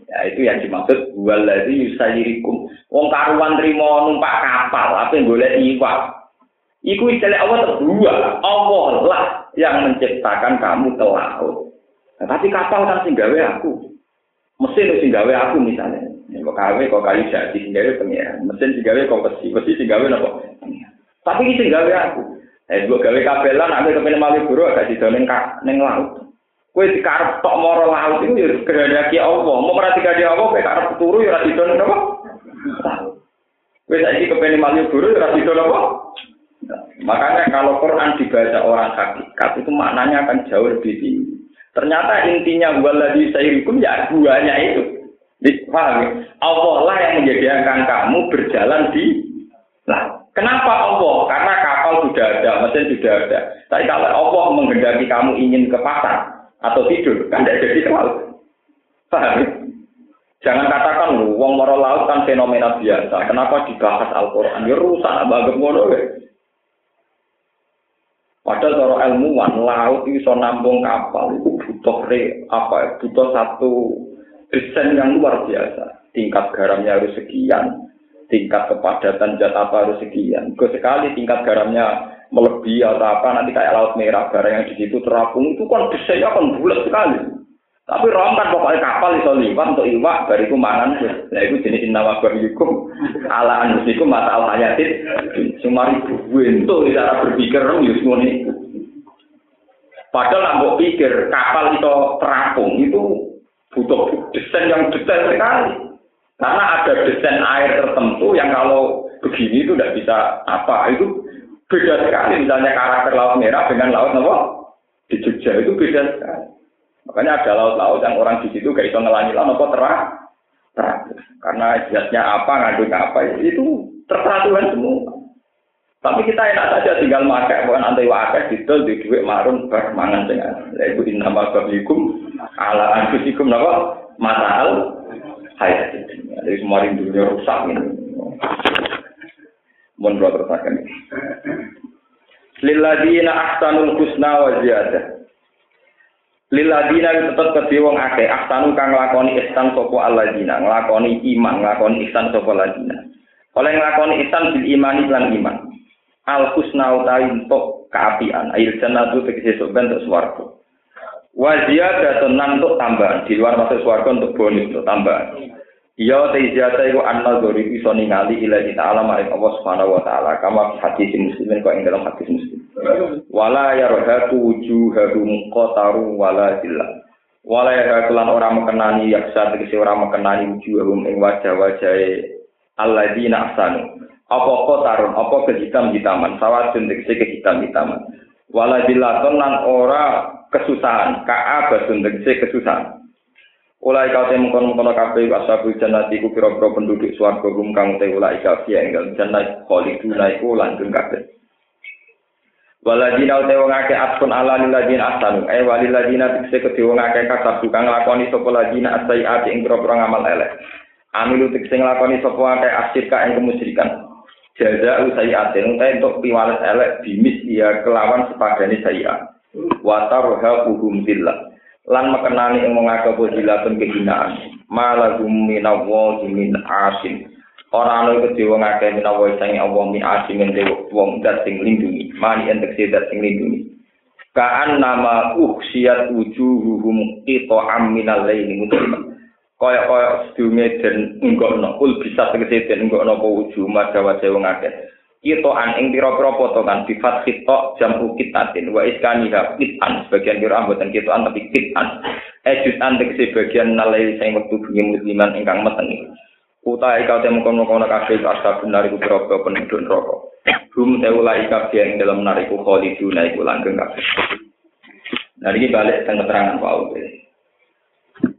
Ya, itu yang dimaksud waladzi yusayirikum. Wong karuan trimo numpak kapal, apa yang boleh iwak. Iku istilah Allah berdua. Allah lah yang menciptakan kamu ke laut. Nah, tapi kapal kan singgawe aku. Mesin sing gawe aku misalnya. Ya, kok kawe kok kayu jadi sing gawe pengiran. Mesin sing gawe kok besi, besi sing gawe napa? Tapi iki sing gawe aku. Eh gua gawe kabelan aku kepen Malioboro agak didoning ning laut. Kowe dikarep tok moro laut itu ya kehendaki Allah. Mau perhatikan dia Allah kowe karep turu ya ora didoning apa? Kowe saiki kepen Malioboro ya ora didoning apa? Makanya kalau Quran dibaca orang hakikat itu maknanya akan jauh lebih tinggi. Ternyata intinya waladhi sayrikum ya duanya itu. Paham ya? Allah lah yang menjadikan kamu berjalan di lah. Kenapa Allah? Karena kapal sudah ada, mesin sudah ada. Tapi kalau Allah menghendaki kamu ingin ke pasar atau tidur, kan tidak jadi laut. Paham ya? Jangan katakan lu, wong moro laut kan fenomena biasa. Kenapa dibahas Al-Quran? Ya rusak, ya. Padahal cara ilmuwan laut iso nampung kapal itu butuh re, apa butuh satu desain yang luar biasa. Tingkat garamnya harus sekian, tingkat kepadatan zat apa harus sekian. Ke sekali tingkat garamnya melebihi atau apa nanti kayak laut merah barang yang di situ terapung itu kan desainnya kan bulat sekali. Tapi rom kan pokoknya kapal itu liwat untuk iwak bariku mangan. Nah itu jenis nama hukum ala anusikum mata al hayatit cuma ribu itu cara berpikir rom yus ini. Padahal nggak pikir kapal itu terapung itu butuh desain yang detail sekali. Karena ada desain air tertentu yang kalau begini itu tidak bisa apa itu beda sekali. Misalnya karakter laut merah dengan laut apa di Jogja itu beda sekali. Makanya ada laut-laut yang orang di situ gak bisa ngelangi laut apa terang terang. Karena jasnya apa ngandung apa itu terserah semua. Tapi kita enak saja tinggal makai, bukan antai wakai, didol di duit marun bermangan dengan. Yaitu innama babikum ala anfusikum napa masal hayat Jadi semua rindunya rusak ini. Mohon doa teruskan. Lilladina ahsanul husna wa ziyadah. Lilladina tetap kedhe wong akeh ahsanu kang nglakoni ihsan sapa alladzina, nglakoni iman, nglakoni ihsan sapa alladzina. Oleh nglakoni ihsan bil imani lan iman. Al husna utawi untuk keapian air jannatu tegese surga untuk swarga. Wa ziyada tenan untuk tambahan di luar masuk swarga untuk bonus untuk tambahan Ya te ziyada iku anna dzori bisa ningali ila ta'ala maring Allah Subhanahu wa taala. Kama hadis muslimin kok ing dalam hadis muslim. Wala yarhatu wujuhahum qataru wala zillah wala yarhakulan orang mengenani yaksa tegese orang mengenani wujuhahum ing wajah-wajahe alladzina ahsanu. Apa kotarun, apa kehitam-hitaman, sawatun tegese kehitam-hitaman. Wala dilaton lan ora kesusahan, ka'a basun tegese kesusahan. Ulai kau temu kono kono kafe ashabul jannati ku pira-pira penduduk swarga rum kang te ulai kau yang dalam jannah khaliduna iku langgeng kabeh. Waladina uta wong akeh atun ala liladina asanu eh waliladina tikse kedhe wong akeh kasab kang lakoni sapa ladina asaiati ing pira-pira ngamal elek. Amilu tikse nglakoni sapa akeh asyirka ing kemusyrikan. Jaza usayiatin uta untuk piwales elek bimis dia kelawan sepadane sayiat. Watarha uhum zillah. Lan mekenani ing wong akeh podilatun kehinaan. Malagum minawa min asin ora ana kedhe wong akeh minawa sing Allah min asin ing wong dat sing lindungi mani entek dat sing lindungi kaan nama ukhsiyat wujuhuhum qita aminal laili mutlima kaya kaya sedunge den nggono ul bisa tegese den nggono apa wujuh madawa wong akeh Kitoan ing pira-pira potongan bifat khito jam ukitatin wa iskaniha kitan sebagian kira amboten kitoan tapi kitan. Ejutan tegese bagian nalai sing wektu bengi musliman ingkang metengi. Utai kau temu kono kono kafe asal benar iku pira-pira penduduk neraka. Hum teula ika yang dalam nariku khaliduna iku langgeng kabeh. Nah ini balik tentang keterangan Paul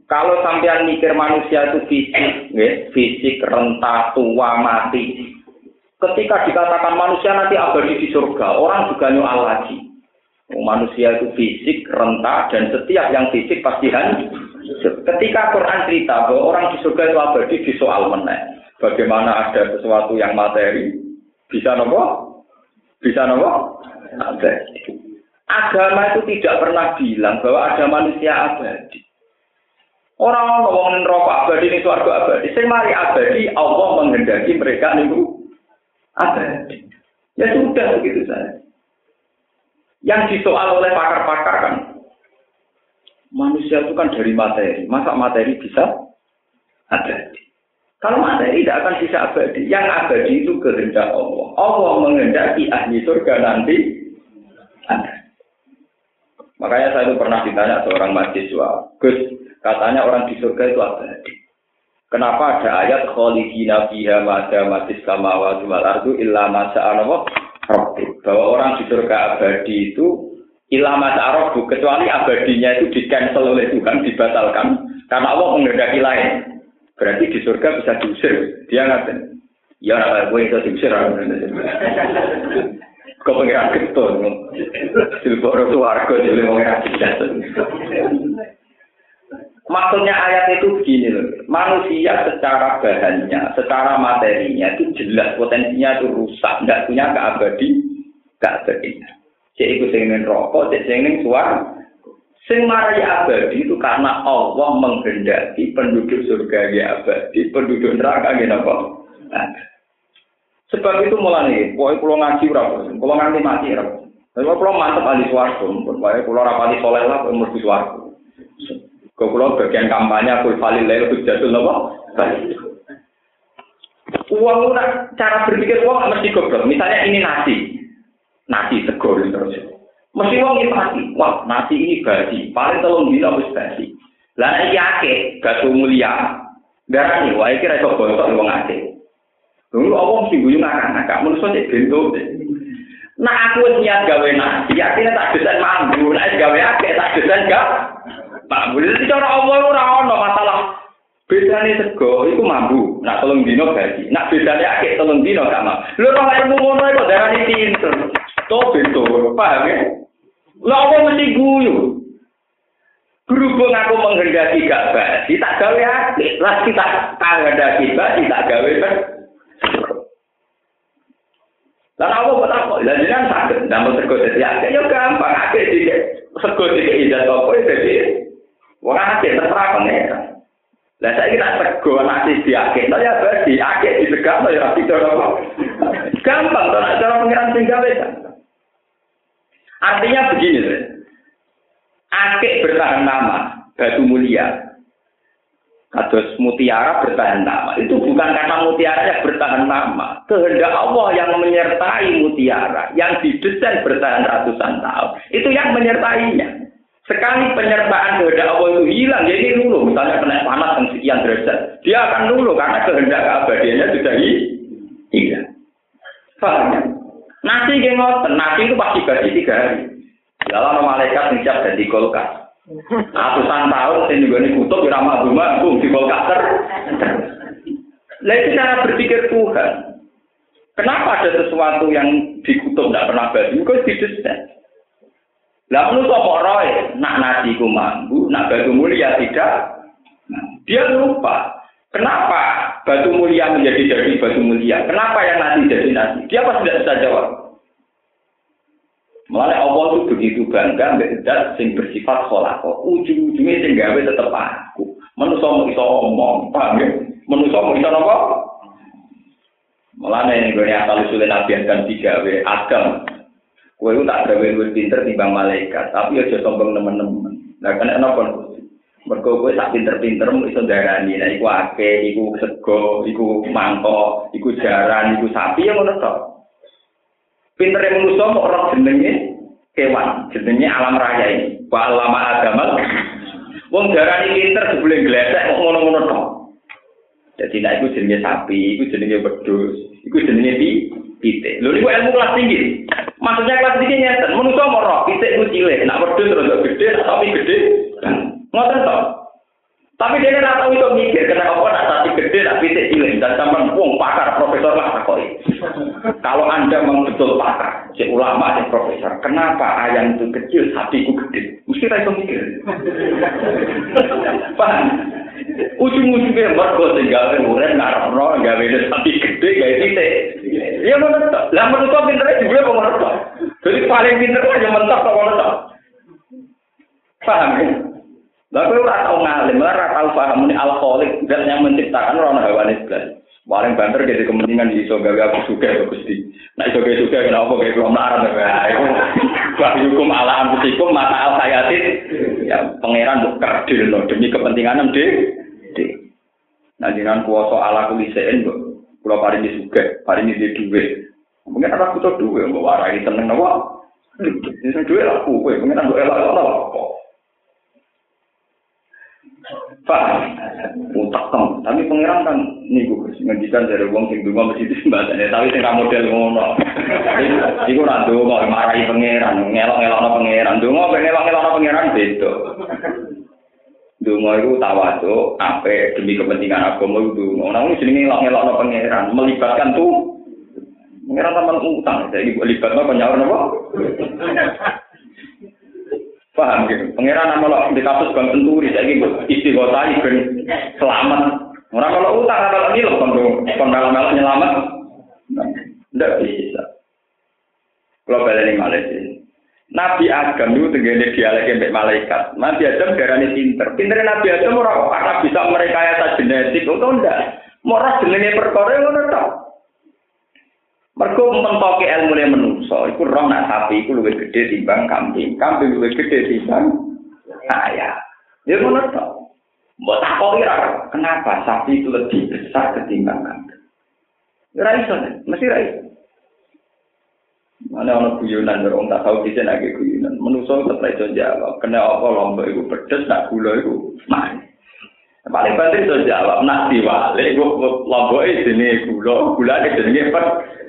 kalau sampean mikir manusia itu fisik, ya, fisik renta tua mati, Ketika dikatakan manusia nanti abadi di surga, orang juga nyual lagi. Oh, manusia itu fisik, renta, dan setiap yang fisik pasti hancur. Ketika Quran cerita bahwa orang di surga itu abadi di soal meneh. Bagaimana ada sesuatu yang materi, bisa nopo? Bisa nopo? Ada. Agama itu tidak pernah bilang bahwa ada manusia abadi. Orang ngomongin rokok abadi ini suarga abadi. Saya mari abadi, Allah menghendaki mereka nih abadi. Ya sudah begitu saja. Yang disoal oleh pakar-pakar kan, manusia itu kan dari materi. Masa materi bisa abadi? Kalau materi tidak akan bisa abadi. Yang abadi itu kehendak Allah. Allah menghendaki ahli surga nanti ada. Makanya saya itu pernah ditanya seorang mahasiswa, Gus, katanya orang di surga itu abadi. Kenapa ada ayat khalidina fiha mada matis samawati wal ardu illa masa bahwa orang di surga abadi itu illa masa arabu kecuali abadinya itu di cancel oleh Tuhan dibatalkan karena Allah menghendaki lain. Berarti di surga bisa diusir. Dia ngatain. Ya ora gue itu diusir. Kau pengiran ketun. Silboro suarga jadi pengiran Maksudnya ayat itu begini loh, manusia secara bahannya, secara materinya itu jelas potensinya itu rusak, tidak punya keabadi, keabadian. Cek itu sing rokok, cek sing suar, sing marai abadi itu karena Allah menghendaki penduduk surga ya abadi, penduduk neraka ya apa? Sebab itu mulai, pokoknya pulau ngaji berapa, pulau nganti mati berapa. Tapi pulau mantep ahli suarga, pokoknya pulau rapati soleh lah, umur di suarga. Kau pulau bagian kampanye kul valil lel hujjatul nopo. Uang cara berpikir uang mesti goblok. Misalnya ini nasi, nasi segor terus. Mesti uang ini pasti. Wah nasi ini basi. Paling tolong dino harus basi. Lah iki ake gatu mulia. Darani wah iki ra iso bosok wong ake. Dulu apa mesti guyu ngakak-ngakak menurut cek bento. Nah aku niat gawe nasi, akhirnya tak desain mambu, nek gawe akeh tak desain gak mambu. Jadi cara Allah ora ono masalah. Bedane sego iku mambu, nak telung dino gaji. Nak bedane akeh telung dino gak mambu. Lho kok ilmu ngono iku darani pinter. To bento, paham ya? Lah apa mesti guyu? Berhubung aku menghendaki gak basi, tak gawe akeh. Lah kita menghendaki basi, tak gawe kan. Lah apa kok tak kok? Lah jenengan saged ndamel sego dadi akeh ya gampang akeh iki. Sego iki ijazah apa dadi Wong akeh terserah pangeran. Lah saiki tak sego nasi diakeh, ya berarti akeh disegakno ya rapi apa. Gampang to nek cara pangeran sing gawe Artinya begini, akeh bertahan nama, batu mulia. Kados mutiara bertahan nama. Itu bukan karena mutiara yang bertahan nama. Kehendak Allah yang menyertai mutiara. Yang didesain bertahan ratusan tahun. Itu yang menyertainya. Sekali penyertaan kehendak Allah itu hilang, jadi lulu. Misalnya kena panas yang sekian derajat, dia akan lulu karena kehendak keabadiannya sudah hilang. Paham ya? Nasi gengot, nasi itu pasti gaji tiga hari. Dalam malaikat siap jadi kulkas. Ratusan tahun saya juga ini kutub di ramah rumah, di Golkater. Lah itu cara berpikir Tuhan. Kenapa ada sesuatu yang dikutuk tidak pernah? Kau didesain. Lah menurut apa roy? Nak nasi ku mampu, nak batu mulia tidak. Dia lupa. Kenapa batu mulia menjadi jadi batu mulia? Kenapa yang nasi jadi nasi? Dia pasti tidak bisa jawab. Mulai Allah itu begitu bangga mbek sing bersifat kholako. Ujung-ujungnya sing gawe tetep aku. Manusa mau iso omong, paham ya? Manusa mau iso napa? Mulane ning gone asal usulé nabi dan digawe agam. Kowe tak gawe luwih pinter timbang malaikat, tapi aja sombong temen-temen. Lah kan napa? Mergo kowe sak pinter-pinter iso darani, nek iku akeh, iku sego, iku mangkok, iku jaran, iku sapi ya ngono tok. Pintere manusa kok ora jenenge kewan, jenenge alam raya ini. Wa lama agamal. Wong darani pinter jebule glesek kok ngono-ngono tok. Jadi nek iku jenenge sapi, iku jenenge wedhus, iku jenenge pi pitik. Lho niku ilmu kelas tinggi. Maksudnya kelas tinggi nyeten, mau roh pitik ku cilik, nek wedhus terus gede, sapi gede. Ngoten tok. Tapi dia nggak tahu itu mikir kenapa apa nak sapi gede, nak pitik cilik dan sampai wong pakar profesor lah takoi. Kalau anda memang betul pakar, si ulama, si profesor, kenapa ayam itu kecil, sapi itu gede? Mesti itu mikir. Paham? Ujung-ujungnya mergo tinggal uren ngarono gawe sapi gede gawe pitik. Ya menurut lah menurut pinternya juga kok menurut Jadi paling pinter aja mentok kok menurut Paham ya? Lalu ora tau ngalim, ora tau paham ini alkoholik dan yang menciptakan rono hewan itu. Paling banter jadi kepentingan di iso gawe aku suka ya Gusti. Nah iso gawe suka kenapa kayak belum larang ya. Bagi hukum ala anfusikum mata al hayatin ya pangeran buat kerdil no demi kepentingan em de. Nah jangan kuasa ala kulisein kok. Kalau paling suka, paling di duit. Mungkin ada butuh duit, mau warai tenang nawa. Ini duit aku, mungkin ada elak elak. Pak, utak tem. Tapi pangeran kan niku ngendikan dari wong sing donga mesti disembadane, tapi sing model ngono. Iku ora donga marahi pangeran, ngelok-ngelokno pangeran. Donga ben ngelok-ngelokno pangeran beda. Donga iku tawadhu, ape demi kepentingan agama itu. Ora ngono jenenge ngelok-ngelokno pangeran, melibatkan tuh Pangeran taman utang, jadi libatno penyaur napa? Paham gitu. Pangeran nama di kasus Bang Senturi, saya gitu. Istighosah ben selamat. Orang kalau utang, kalau ngilu, kon malam-malam nyelamat. Tidak bisa. Kalau balik Malaysia. Nabi Adam itu tenggene dialek mbek malaikat. Nabi Adam darane pinter. Pintere Nabi Adam ora karena bisa merekayasa genetik atau ndak. Mora jenenge perkara ngono tok. Mergo mentoke ilmu ne menungso, iku roh nak sapi iku luwih gedhe timbang kambing, kambing luwih gedhe timbang saya. Ya ngono to. Mbok takoki ra, kenapa sapi itu lebih besar ketimbang kambing? Ora iso, mesti ra iso. Mana ono guyonan orang tak tahu kita lagi guyonan. Menusuk tetap iso jawab. Kena apa lomba itu pedes, nak gula itu main. Paling penting iso jawab. Nak diwale, lomba itu jenis gula, gula itu jenis pedes.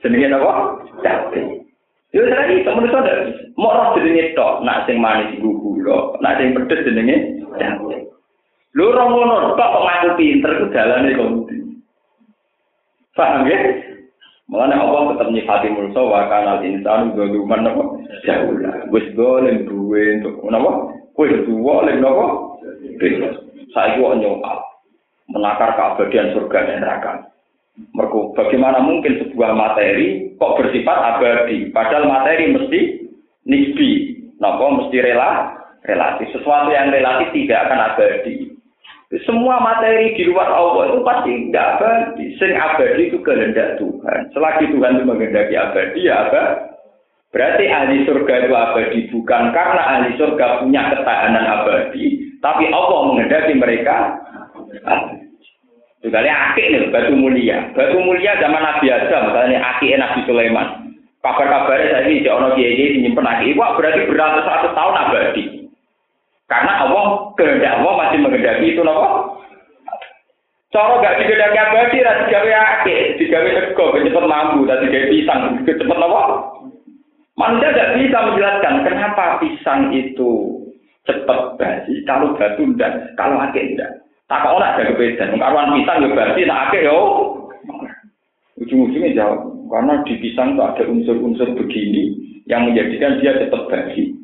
Jenenge apa? Cabe. Yo temen iso ndak mau roh jenenge tok, nak sing manis iku gula, nak sing pedes jenenge cabe. Lho ora ngono, kok kok ngaku pinter ku dalane kok. Paham ya? Mulane Allah tetap nyifati manusia wa kanal insan zaluman apa? Jauh Wis golem duwe untuk napa? Kowe duwe oleh napa? Saiki kok nyokap menakar keabadian surga dan neraka. Mergo bagaimana mungkin sebuah materi kok bersifat abadi, padahal materi mesti nisbi, napa mesti rela relatif. Sesuatu yang relatif tidak akan abadi. Semua materi di luar Allah itu pasti tidak abadi. Sing abadi itu kehendak Tuhan. Selagi Tuhan itu menghendaki abadi, ya abadi. Berarti ahli surga itu abadi bukan karena ahli surga punya ketahanan abadi, tapi Allah menghendaki mereka. Ini akik nih, batu mulia. Batu mulia zaman Nabi Adam, misalnya akik Nabi Sulaiman. Kabar-kabarnya saya ini, jono kiai kiai nyimpen akik. Wah berarti beratus ratus tahun abadi. Karena Allah kehendak Allah masih menghendaki itu nopo. Cara gak digedaki abadi, rasa digawe akik, digawe ego, cepet mampu, dan digawe pisang, cepet nopo. Manusia tidak bisa menjelaskan kenapa pisang itu cepat basi, kalau batu ndak, kalau akeh ndak. Tak kok ora ada kebedaan. Karuan pisang yo basi, nak akeh yo. Ujung-ujungnya jawab, karena di pisang itu ada unsur-unsur begini yang menjadikan dia cepat basi.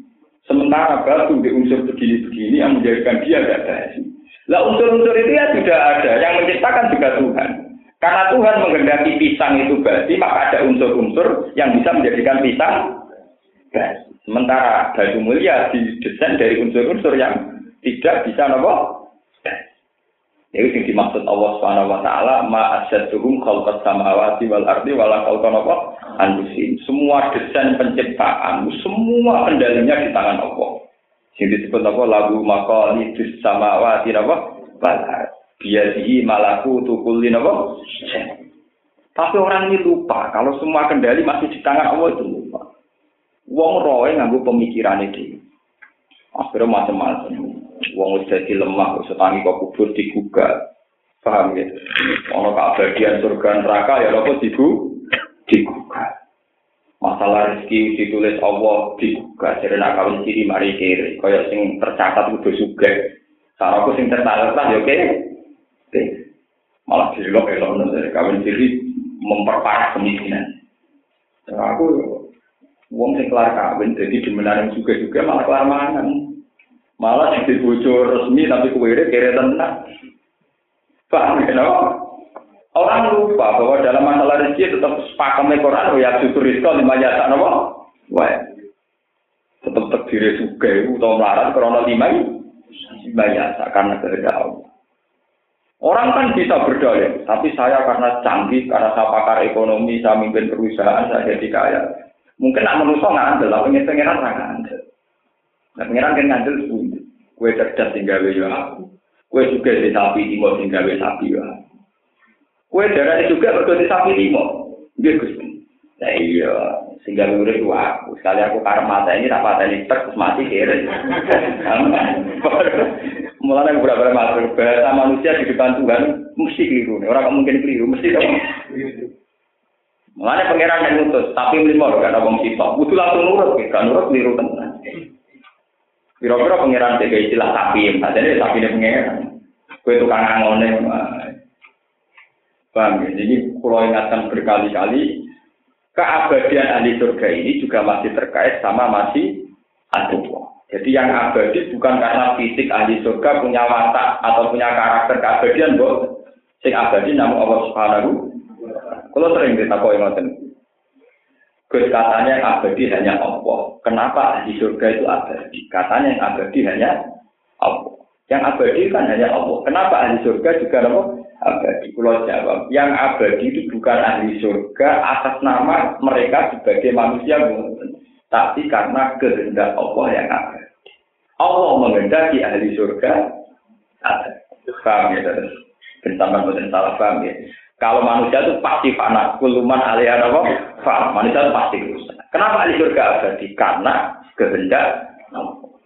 Sementara batu di unsur begini-begini yang menjadikan dia tidak basi. Lah unsur-unsur itu ya sudah ada, yang menciptakan juga Tuhan. Karena Tuhan menghendaki pisang itu basi, maka ada unsur-unsur yang bisa menjadikan pisang basi. Sementara baju mulia didesain dari unsur-unsur yang tidak bisa nopo. Itu yang dimaksud Allah Subhanahu wa taala ma asyadduhum khalqas samawati wal ardi wala khalqa nopo anfusin. Semua desain penciptaan, semua kendalinya di tangan Allah. Yang disebut apa lagu makali dis samawati nopo wal biadihi malaku tukulli nopo. Tapi orang ini lupa kalau semua kendali masih di tangan Allah itu lupa. Wong roe nganggo pemikiran itu. Akhirnya macam-macam. Wong wis dadi lemah, wis tangi kok kubur digugah. Paham ya? Ono keabadian surga neraka ya apa dibu digugah. Masalah rezeki ditulis Allah digugah. Jadi nak kawin ciri mari kiri. Kaya sing tercatat kudu. Cara aku sing tercatat ya oke. Malah dilok elok dari kawin ciri memperparah kemiskinan. aku Wong sing kelar kawin jadi demenan juga juga malah kelar mangan. Malah jadi bojo resmi tapi kuwire kere tenang. Paham ya no? Orang lupa bahwa dalam masalah rezeki tetap sepakat Quran ya justru rizqa lima jasa nopo. Wah. Tetap terdiri itu atau melarat karena lima lima jasa karena kehendak Allah. Orang kan bisa berdaya, tapi saya karena canggih, karena saya pakar ekonomi, saya mimpin perusahaan, saya jadi kaya. Mungkin nak manusia nggak andel, tapi nggak pengenan nggak andel. Nah kan andel sepuluh. Kue cerdas tinggal ya aku. Kue juga di sapi limo tinggal sapi ya. Kue darah juga betul di sapi limo. Dia gusti. Nah iya, sehingga urip ku aku. Sekali aku karma mata ini tak ini terus mati kira. Mulanya berapa masuk bahasa manusia di depan Tuhan mesti keliru. Orang mungkin keliru, mesti dong. Mulanya pangeran yang ngutus, tapi lima gak ada wong sitok. Kudu langsung nurut, gak nurut keliru tenan. Kira-kira pangeran tiga istilah sapi, jadi sapi ini pangeran. Kue tukang angone. Paham ya? Jadi kalau ingatkan berkali-kali, keabadian ahli surga ini juga masih terkait sama masih aduh. Jadi yang abadi bukan karena fisik ahli surga punya watak atau punya karakter keabadian, boh. Sing abadi namun Allah Subhanahu kalau sering ditakoki ngoten. Gus katanya yang abadi hanya Allah. Kenapa di surga itu abadi? Katanya yang abadi hanya Allah. Yang abadi kan hanya Allah. Kenapa ahli surga juga apa? Abadi. Kalau jawab, yang abadi itu bukan ahli surga atas nama mereka sebagai manusia, tapi karena kehendak Allah yang abadi. Allah menghendaki ahli surga ada. Paham ya, Bersama dengan salah paham ya. Kalau manusia itu pasti fana, kuluman alih apa? Fana. Manusia itu pasti rusak. Kenapa ahli surga abadi? Karena kehendak.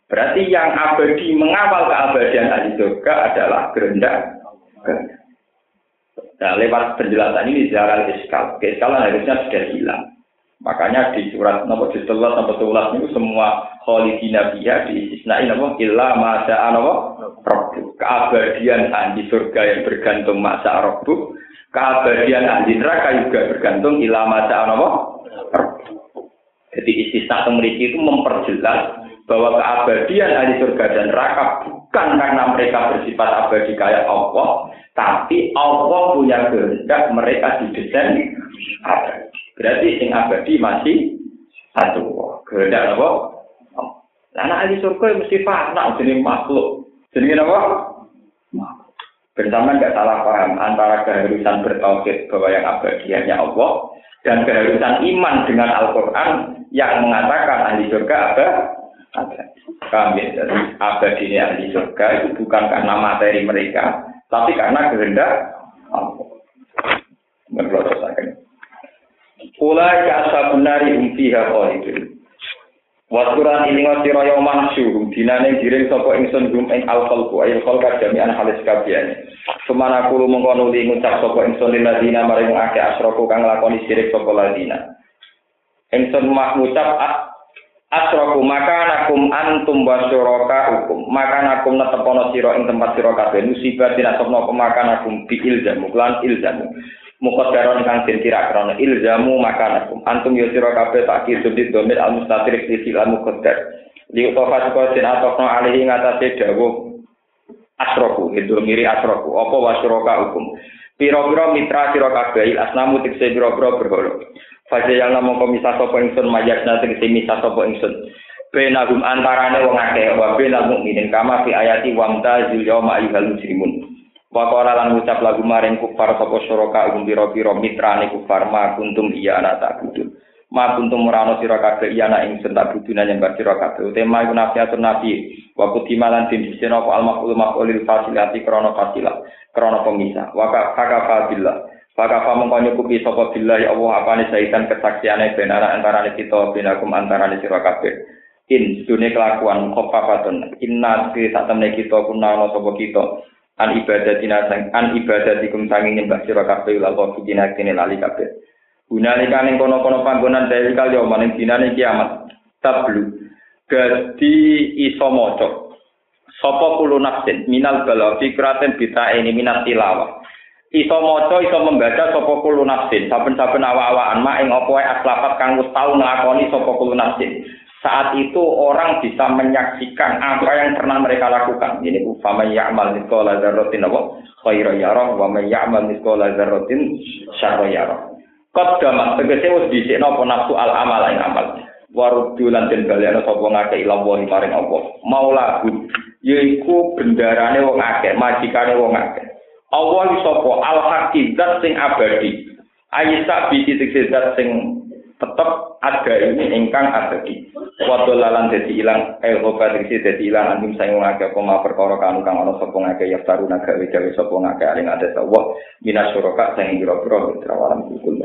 Berarti yang abadi mengawal keabadian ahli surga adalah kehendak. Nah, lewat penjelasan ini secara iskal. Keiskalan harusnya sudah hilang. Makanya di surat nomor setelah nomor tulas itu semua kholidina biha diistisnai nama illa masa anawa robbu. Keabadian ahli surga yang bergantung masa robbu keabadian ahli neraka juga bergantung ilama apa? Jadi istisna memiliki itu memperjelas bahwa keabadian ahli surga dan neraka bukan karena mereka bersifat abadi kayak Allah, tapi Allah punya kehendak mereka didesain abadi. Berarti sing abadi masih satu kehendak apa? Karena ahli surga mesti fana jenis makhluk. Jenis apa? Bersama nggak salah paham antara keharusan bertauhid bahwa yang abadi hanya Allah dan keharusan iman dengan Al-Quran yang mengatakan ahli surga ada Kami ya? Jadi abadi ini ahli surga itu bukan karena materi mereka, tapi karena kehendak Allah. Menurut saya. Ulai ashabun nari Wasuran ini ngasira yang mahsyurum dinane giring sapa ingsun gum ing al-khalqu ayil khalqa jami'an halis kabehane. Sumana kulo mengko nuli ngucap sapa ingsun lil ladina maring akeh asroku kang lakoni sirik sapa ladina. Ingsun mah ngucap Asroku maka nakum antum wa hukum maka nakum netepono sira ing tempat sira kabeh musibah tidak sopno pemakan nakum bi ilzamu lan ilzamu muqaddaron kang den kira krana ilzamu maka nakum antum ya sira kabeh tak kisudit domir al mustatir sisi al muqaddar li utafa saka den atokno alihi ngatasé dawuh asroku itu miri asroku apa wa syuraka hukum pira-pira mitra sira kabeh asnamu tikse pira-pira Fajar yang namung komisah sopo ingsun majak nanti misah sopo ingsun. Benagum antarane wong akeh wa benal mukminin kama fi ayati wamta zil yauma ayyuhal muslimun. Wa qala lan ucap lagu maring kufar sapa syuraka um pira-pira mitrane kufar ma kuntum iya ana ta'budun. Ma kuntum murano sira kabeh iya ana ingsun ta'budun nyembah sira kabeh. Tema iku nafiatun nabi wa kutimalan din disena apa al maqul maqulil fasilati krana fasilah krana pemisah. Wa ka billah. Maka kamu kau nyukupi sopo billahi Allah apa nih sahitan kesaksiannya benara antara kita benakum antara sira kabeh. In dunia kelakuan khofafatun inna saat temen kita kuna no sopo kita an ibadatina sang an ibadatikum sanging nyembah sira kabeh lal dina kene lali kabeh. Gunalika ning kono-kono panggonan dari kali yo maning dinane kiamat. Tablu. Gadi iso maca. Sapa kulo nafsin minal bala fikraten bita ini minat tilawah iso maca iso membaca sapa kulo nafsin saben-saben awak-awakan mak ing apa aslafat kang wis tau nglakoni sapa kulo nafsin saat itu orang bisa menyaksikan apa yang pernah mereka lakukan. Ini ufama ya'mal mithqala dzarratin apa? Khairan yarah. Wa may ya'mal mithqala dzarratin syarran yarah. Qaddamat tegese wis dhisikno apa? Nafsu al amal. Ing amal waruddu lan den balekno sapa ngake ila wa maring apa? Maula yaiku bendarane wong akeh majikane wong akeh. Allah sapa al zat sing abadi. Ayisa bi titik sing tetep ada ini ingkang abadi wadul lalan dadi ilang eh obat iki dadi ilang anjing saing ngake apa ma perkara kanu kang ana sapa ngake ya taru naga gawe sapa ngake aling ada Allah minas suraka sing pira-pira mitra walam kul